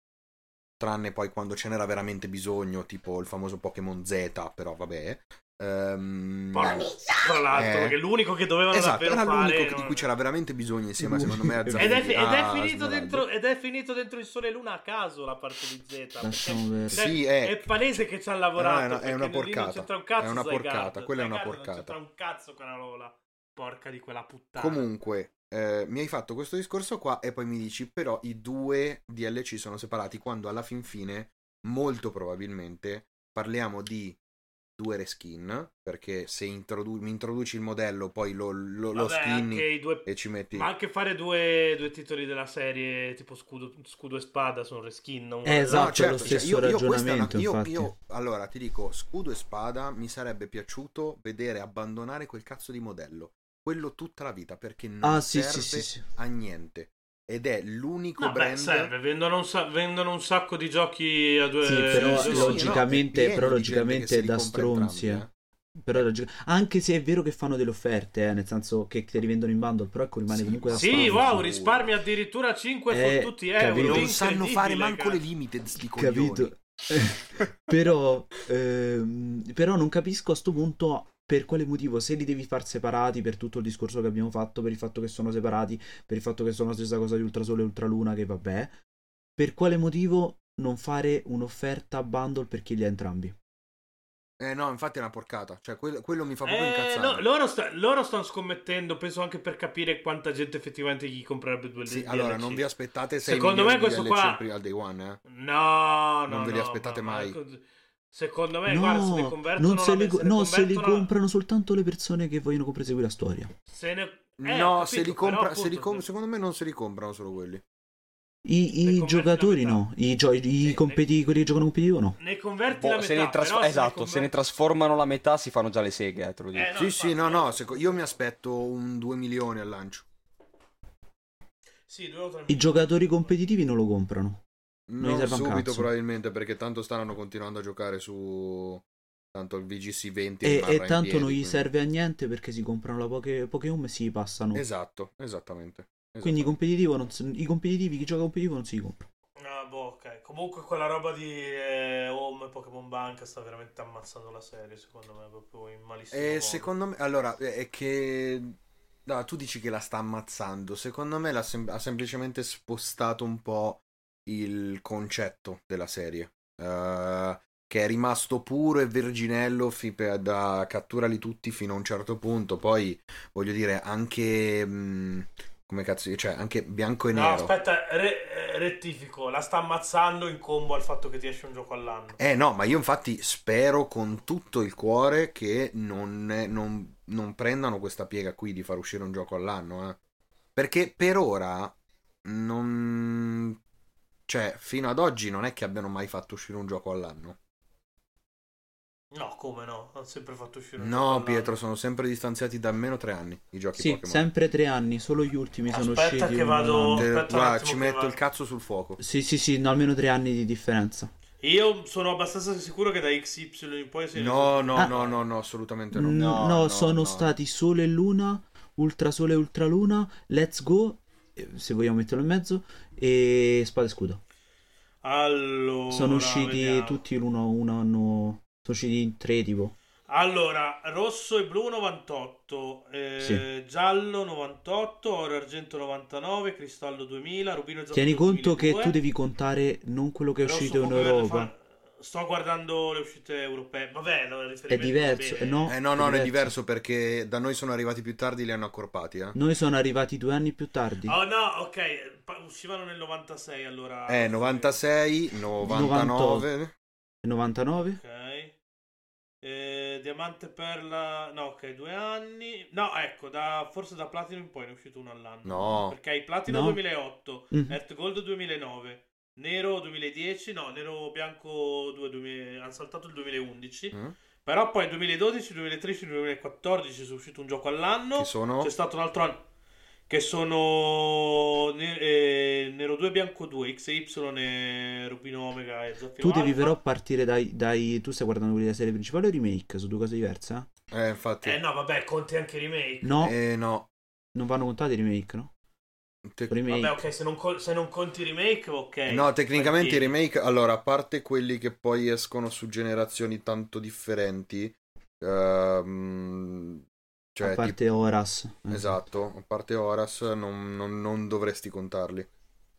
tranne poi quando ce n'era veramente bisogno, tipo il famoso Pokémon Z, però vabbè. Ehm, Porca- Tra l'altro, Eh. perché l'unico che dovevano Esatto, davvero era l'unico che- di non- cui c'era veramente bisogno insieme, secondo me, a Ed è Ed è, Zafiri- ed, è a finito dentro, ed è finito dentro il Sole e Luna a caso la parte di Z. perché- cioè, Sì, è- è palese che ci ha lavorato. No, è una- è una porcata. un cazzo È una Zygarde. porcata, quella è una Zygarde porcata. Non c'entra un cazzo con la Lola. Porca di quella puttana. Comunque, eh, mi hai fatto questo discorso qua e poi mi dici, però i due DLC sono separati quando alla fin fine, molto probabilmente, parliamo di due reskin, perché se introdu- mi introduci il modello, poi lo, lo, lo skinni due... e ci metti... Ma anche fare due, due titoli della serie tipo scudo, scudo e spada sono reskin. non- Eh, esatto, No, certo, lo cioè, stesso io- io una- ragionamento, io- infatti. io- allora ti dico, scudo e spada mi sarebbe piaciuto vedere abbandonare quel cazzo di modello. Quello tutta la vita, perché non Ah, sì, serve sì, sì, sì. a niente. Ed è l'unico No, beh, brand... serve, vendono un, sa- vendono un sacco di giochi a due Sì, però due- sì, logicamente, no, è pieno però di logicamente da stronzi. entrambi, eh. Però logic- anche se è vero che fanno delle offerte, eh, nel senso che te li vendono in bundle, però ecco rimane Sì, comunque da Sì, wow, risparmi addirittura 5 Eh, fottuti capito. euro. Non sanno fare manco cazzo. le limited sti coglioni. Capito? *laughs* però, *laughs* ehm, però non capisco a sto punto per quale motivo se li devi far separati per tutto il discorso che abbiamo fatto, per il fatto che sono separati, per il fatto che sono la stessa cosa di Ultrasole e Ultraluna, che vabbè, per quale motivo non fare un'offerta bundle per chi li ha entrambi? Eh no, infatti è una porcata. Cioè, quello, quello mi fa proprio Eh, incazzare. no, loro, sta- loro stanno scommettendo, penso anche per capire quanta gente effettivamente gli comprerebbe due Sì, DLC. allora, non vi aspettate 6 Secondo me questo di qua- DLC al day one, eh. No, no, Non ve li no, aspettate ma- mai. ma- Secondo me, guarda, se ne convertono non se li, se ne no, se li comprano soltanto le persone che vogliono proseguire la storia. se ne- eh, no, ho se li capito, compra, se li com- secondo me non se li comprano solo quelli. I, i giocatori metà. no, i, gio- i competi- quelli che giocano competitivo no. Ne converti Boh, la se metà. ne tras- però se esatto, converti- se ne trasformano la metà si fanno già le seghe, eh, te lo dico. Eh, no, sì, sì, no, no, seco- io mi aspetto un 2 milioni al lancio. Sì, I giocatori competitivi non lo comprano. Non subito cazzo. probabilmente perché tanto stanno continuando a giocare su tanto il VGC 20 E, e tanto piedi, non gli quindi- serve a niente perché si comprano la Poké- Pokémon e si passano. Esatto, esattamente. Quindi esattamente. competitivo non si- i competitivi, chi gioca competitivo non si compra. Ah, boh, ok. Comunque quella roba di eh, Home e Pokémon Bank sta veramente ammazzando la serie, secondo me, proprio in malissimo E modo. secondo me, allora, è è che... No, tu dici che la sta ammazzando. Secondo me l'ha sem- ha semplicemente spostato un po' il concetto della serie. Eh, che è rimasto puro e verginello fi- da catturali tutti fino a un certo punto. Poi, voglio dire, anche... mh, come cazzo, cioè, anche bianco e No, nero. aspetta, re- eh, rettifico. La sta ammazzando in combo al fatto che ti esce un gioco all'anno. Eh no, ma io infatti spero con tutto il cuore che non, non- non prendano questa piega qui di far uscire un gioco all'anno, eh. Perché per ora non... Cioè, fino ad oggi non è che abbiano mai fatto uscire un gioco all'anno. No, come no? Hanno sempre fatto uscire un gioco No. Pietro, sono sempre distanziati da almeno tre anni i giochi Sì, Pokémon. sempre tre anni, solo gli ultimi sono Aspetta usciti. che un vado-. Te- aspetta un guarda, attimo ci che metto vado. il cazzo sul fuoco. Sì, sì, sì, no, almeno tre anni di differenza. Io sono abbastanza sicuro che da XY in poi si No, no, Ah. no, no, no, assolutamente no. No, No, no, sono no. stati Sole e Luna, Ultra Sole e Ultra Luna, Let's Go, se vogliamo metterlo in mezzo, e Spada e Scudo. Allora, sono usciti vediamo. tutti l'uno un anno. Sono usciti in tre tipo. Allora, rosso e blu 98, eh, Sì. giallo 98, oro e argento 99, cristallo 2000, rubino e Tieni conto che 2002. tu devi contare non quello che è Rosso, uscito in Europa. fa- Sto guardando le uscite europee. Vabbè, no, È diverso, eh, no? Eh no, no, è diverso perché da noi sono arrivati più tardi li hanno accorpati, eh. Noi sono arrivati due anni più tardi. Oh no, ok, pa- uscivano nel 96 allora. Eh, 96, 99. 99? Ok. Eh, Diamante Perla, no, ok, due anni. No, ecco, da, forse da Platino in poi ne è uscito uno all'anno. No. Perché hai Platino No. 2008, Mhm. Earth Gold 2009, Nero 2010, no, Nero Bianco 2, 2000 hanno saltato il 2011. Mm? Però poi 2012, 2013, 2014 è uscito un gioco all'anno. Che sono? C'è stato un altro anno che sono eh, Nero 2, Bianco 2, X e Y e Rubino Omega e Zaffiro Tu devi Alpha. però partire dai, dai- Tu stai guardando quelli della serie principale o remake? Sono due cose diverse, eh? Eh, infatti. Eh no, vabbè, conti anche i remake. No, Eh, no. non vanno contati i remake, no? Te- Remake. Vabbè, ok, se non, co- se non conti i remake, ok. No, tecnicamente i Perché- remake, allora, a parte quelli che poi escono su generazioni tanto differenti, ehm, cioè, a parte tipo- Horas. esatto, a parte Horas, non, non- non dovresti contarli.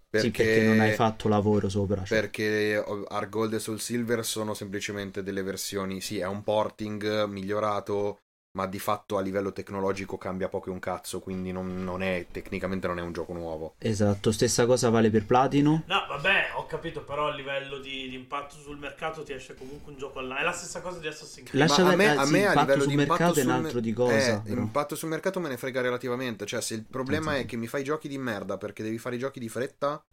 Sì, perché non hai fatto lavoro sopra. cioè. Perché Art Gold e Soul Silver sono semplicemente delle versioni, sì, è un porting migliorato, ma di fatto a livello tecnologico cambia poco e un cazzo, quindi non, non è, tecnicamente non è un gioco nuovo. Esatto, stessa cosa vale per Platino. No, vabbè, ho capito, però a livello di, di impatto sul mercato ti esce comunque un gioco online. È la stessa cosa di Assassin's Creed. Lascia Ma a me, perdere- a sì, me a impatto livello sul di mercato impatto è un sul altro di eh, cosa. però. impatto sul mercato me ne frega relativamente. Cioè, se il problema Sì, è che mi fai giochi di merda perché devi fare i giochi di fretta,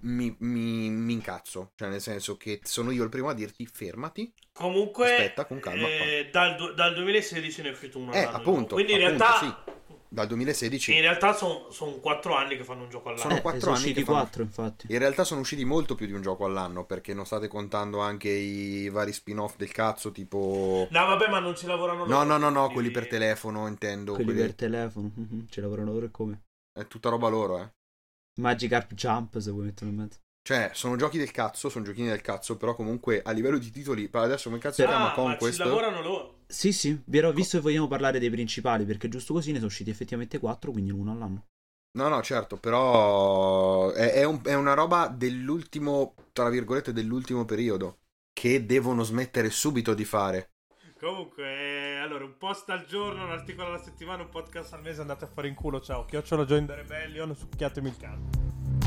mi, mi, mi incazzo. Cioè, nel senso che sono io il primo a dirti fermati. Comunque, Aspetta, con calma, eh, dal, dal 2016 ne è uscito uno Eh, appunto, Quindi in appunto, realtà, Dal 2016. in realtà sono 4 anni che fanno un gioco all'anno. Sono Eh, quattro sono anni usciti che fanno- quattro, infatti. In realtà sono usciti molto più di un gioco all'anno perché non state contando anche i vari spin-off del cazzo, tipo. No, vabbè, ma non ci lavorano No, loro. no, no, no, quindi- quelli per telefono, intendo. Quelli quelli- per telefono. *laughs* Ci lavorano loro e come? È tutta roba loro, eh. Magikarp Jump, se vuoi metterlo in mezzo. Cioè, sono giochi del cazzo, sono giochini del cazzo, però comunque a livello di titoli, per adesso come cazzo si Ah, chiama ma ci Conquest? lavorano loro. Sì, sì, vi ero visto e vogliamo parlare dei principali, perché giusto così ne sono usciti effettivamente quattro, quindi uno all'anno. No, no, certo, però è, è un- è una roba dell'ultimo, tra virgolette, dell'ultimo periodo, che devono smettere subito di fare. Comunque, eh, allora, un post al giorno, un articolo alla settimana, un podcast al mese, andate a fare in culo, ciao. Chiocciola Join the Rebellion, succhiatemi il cazzo.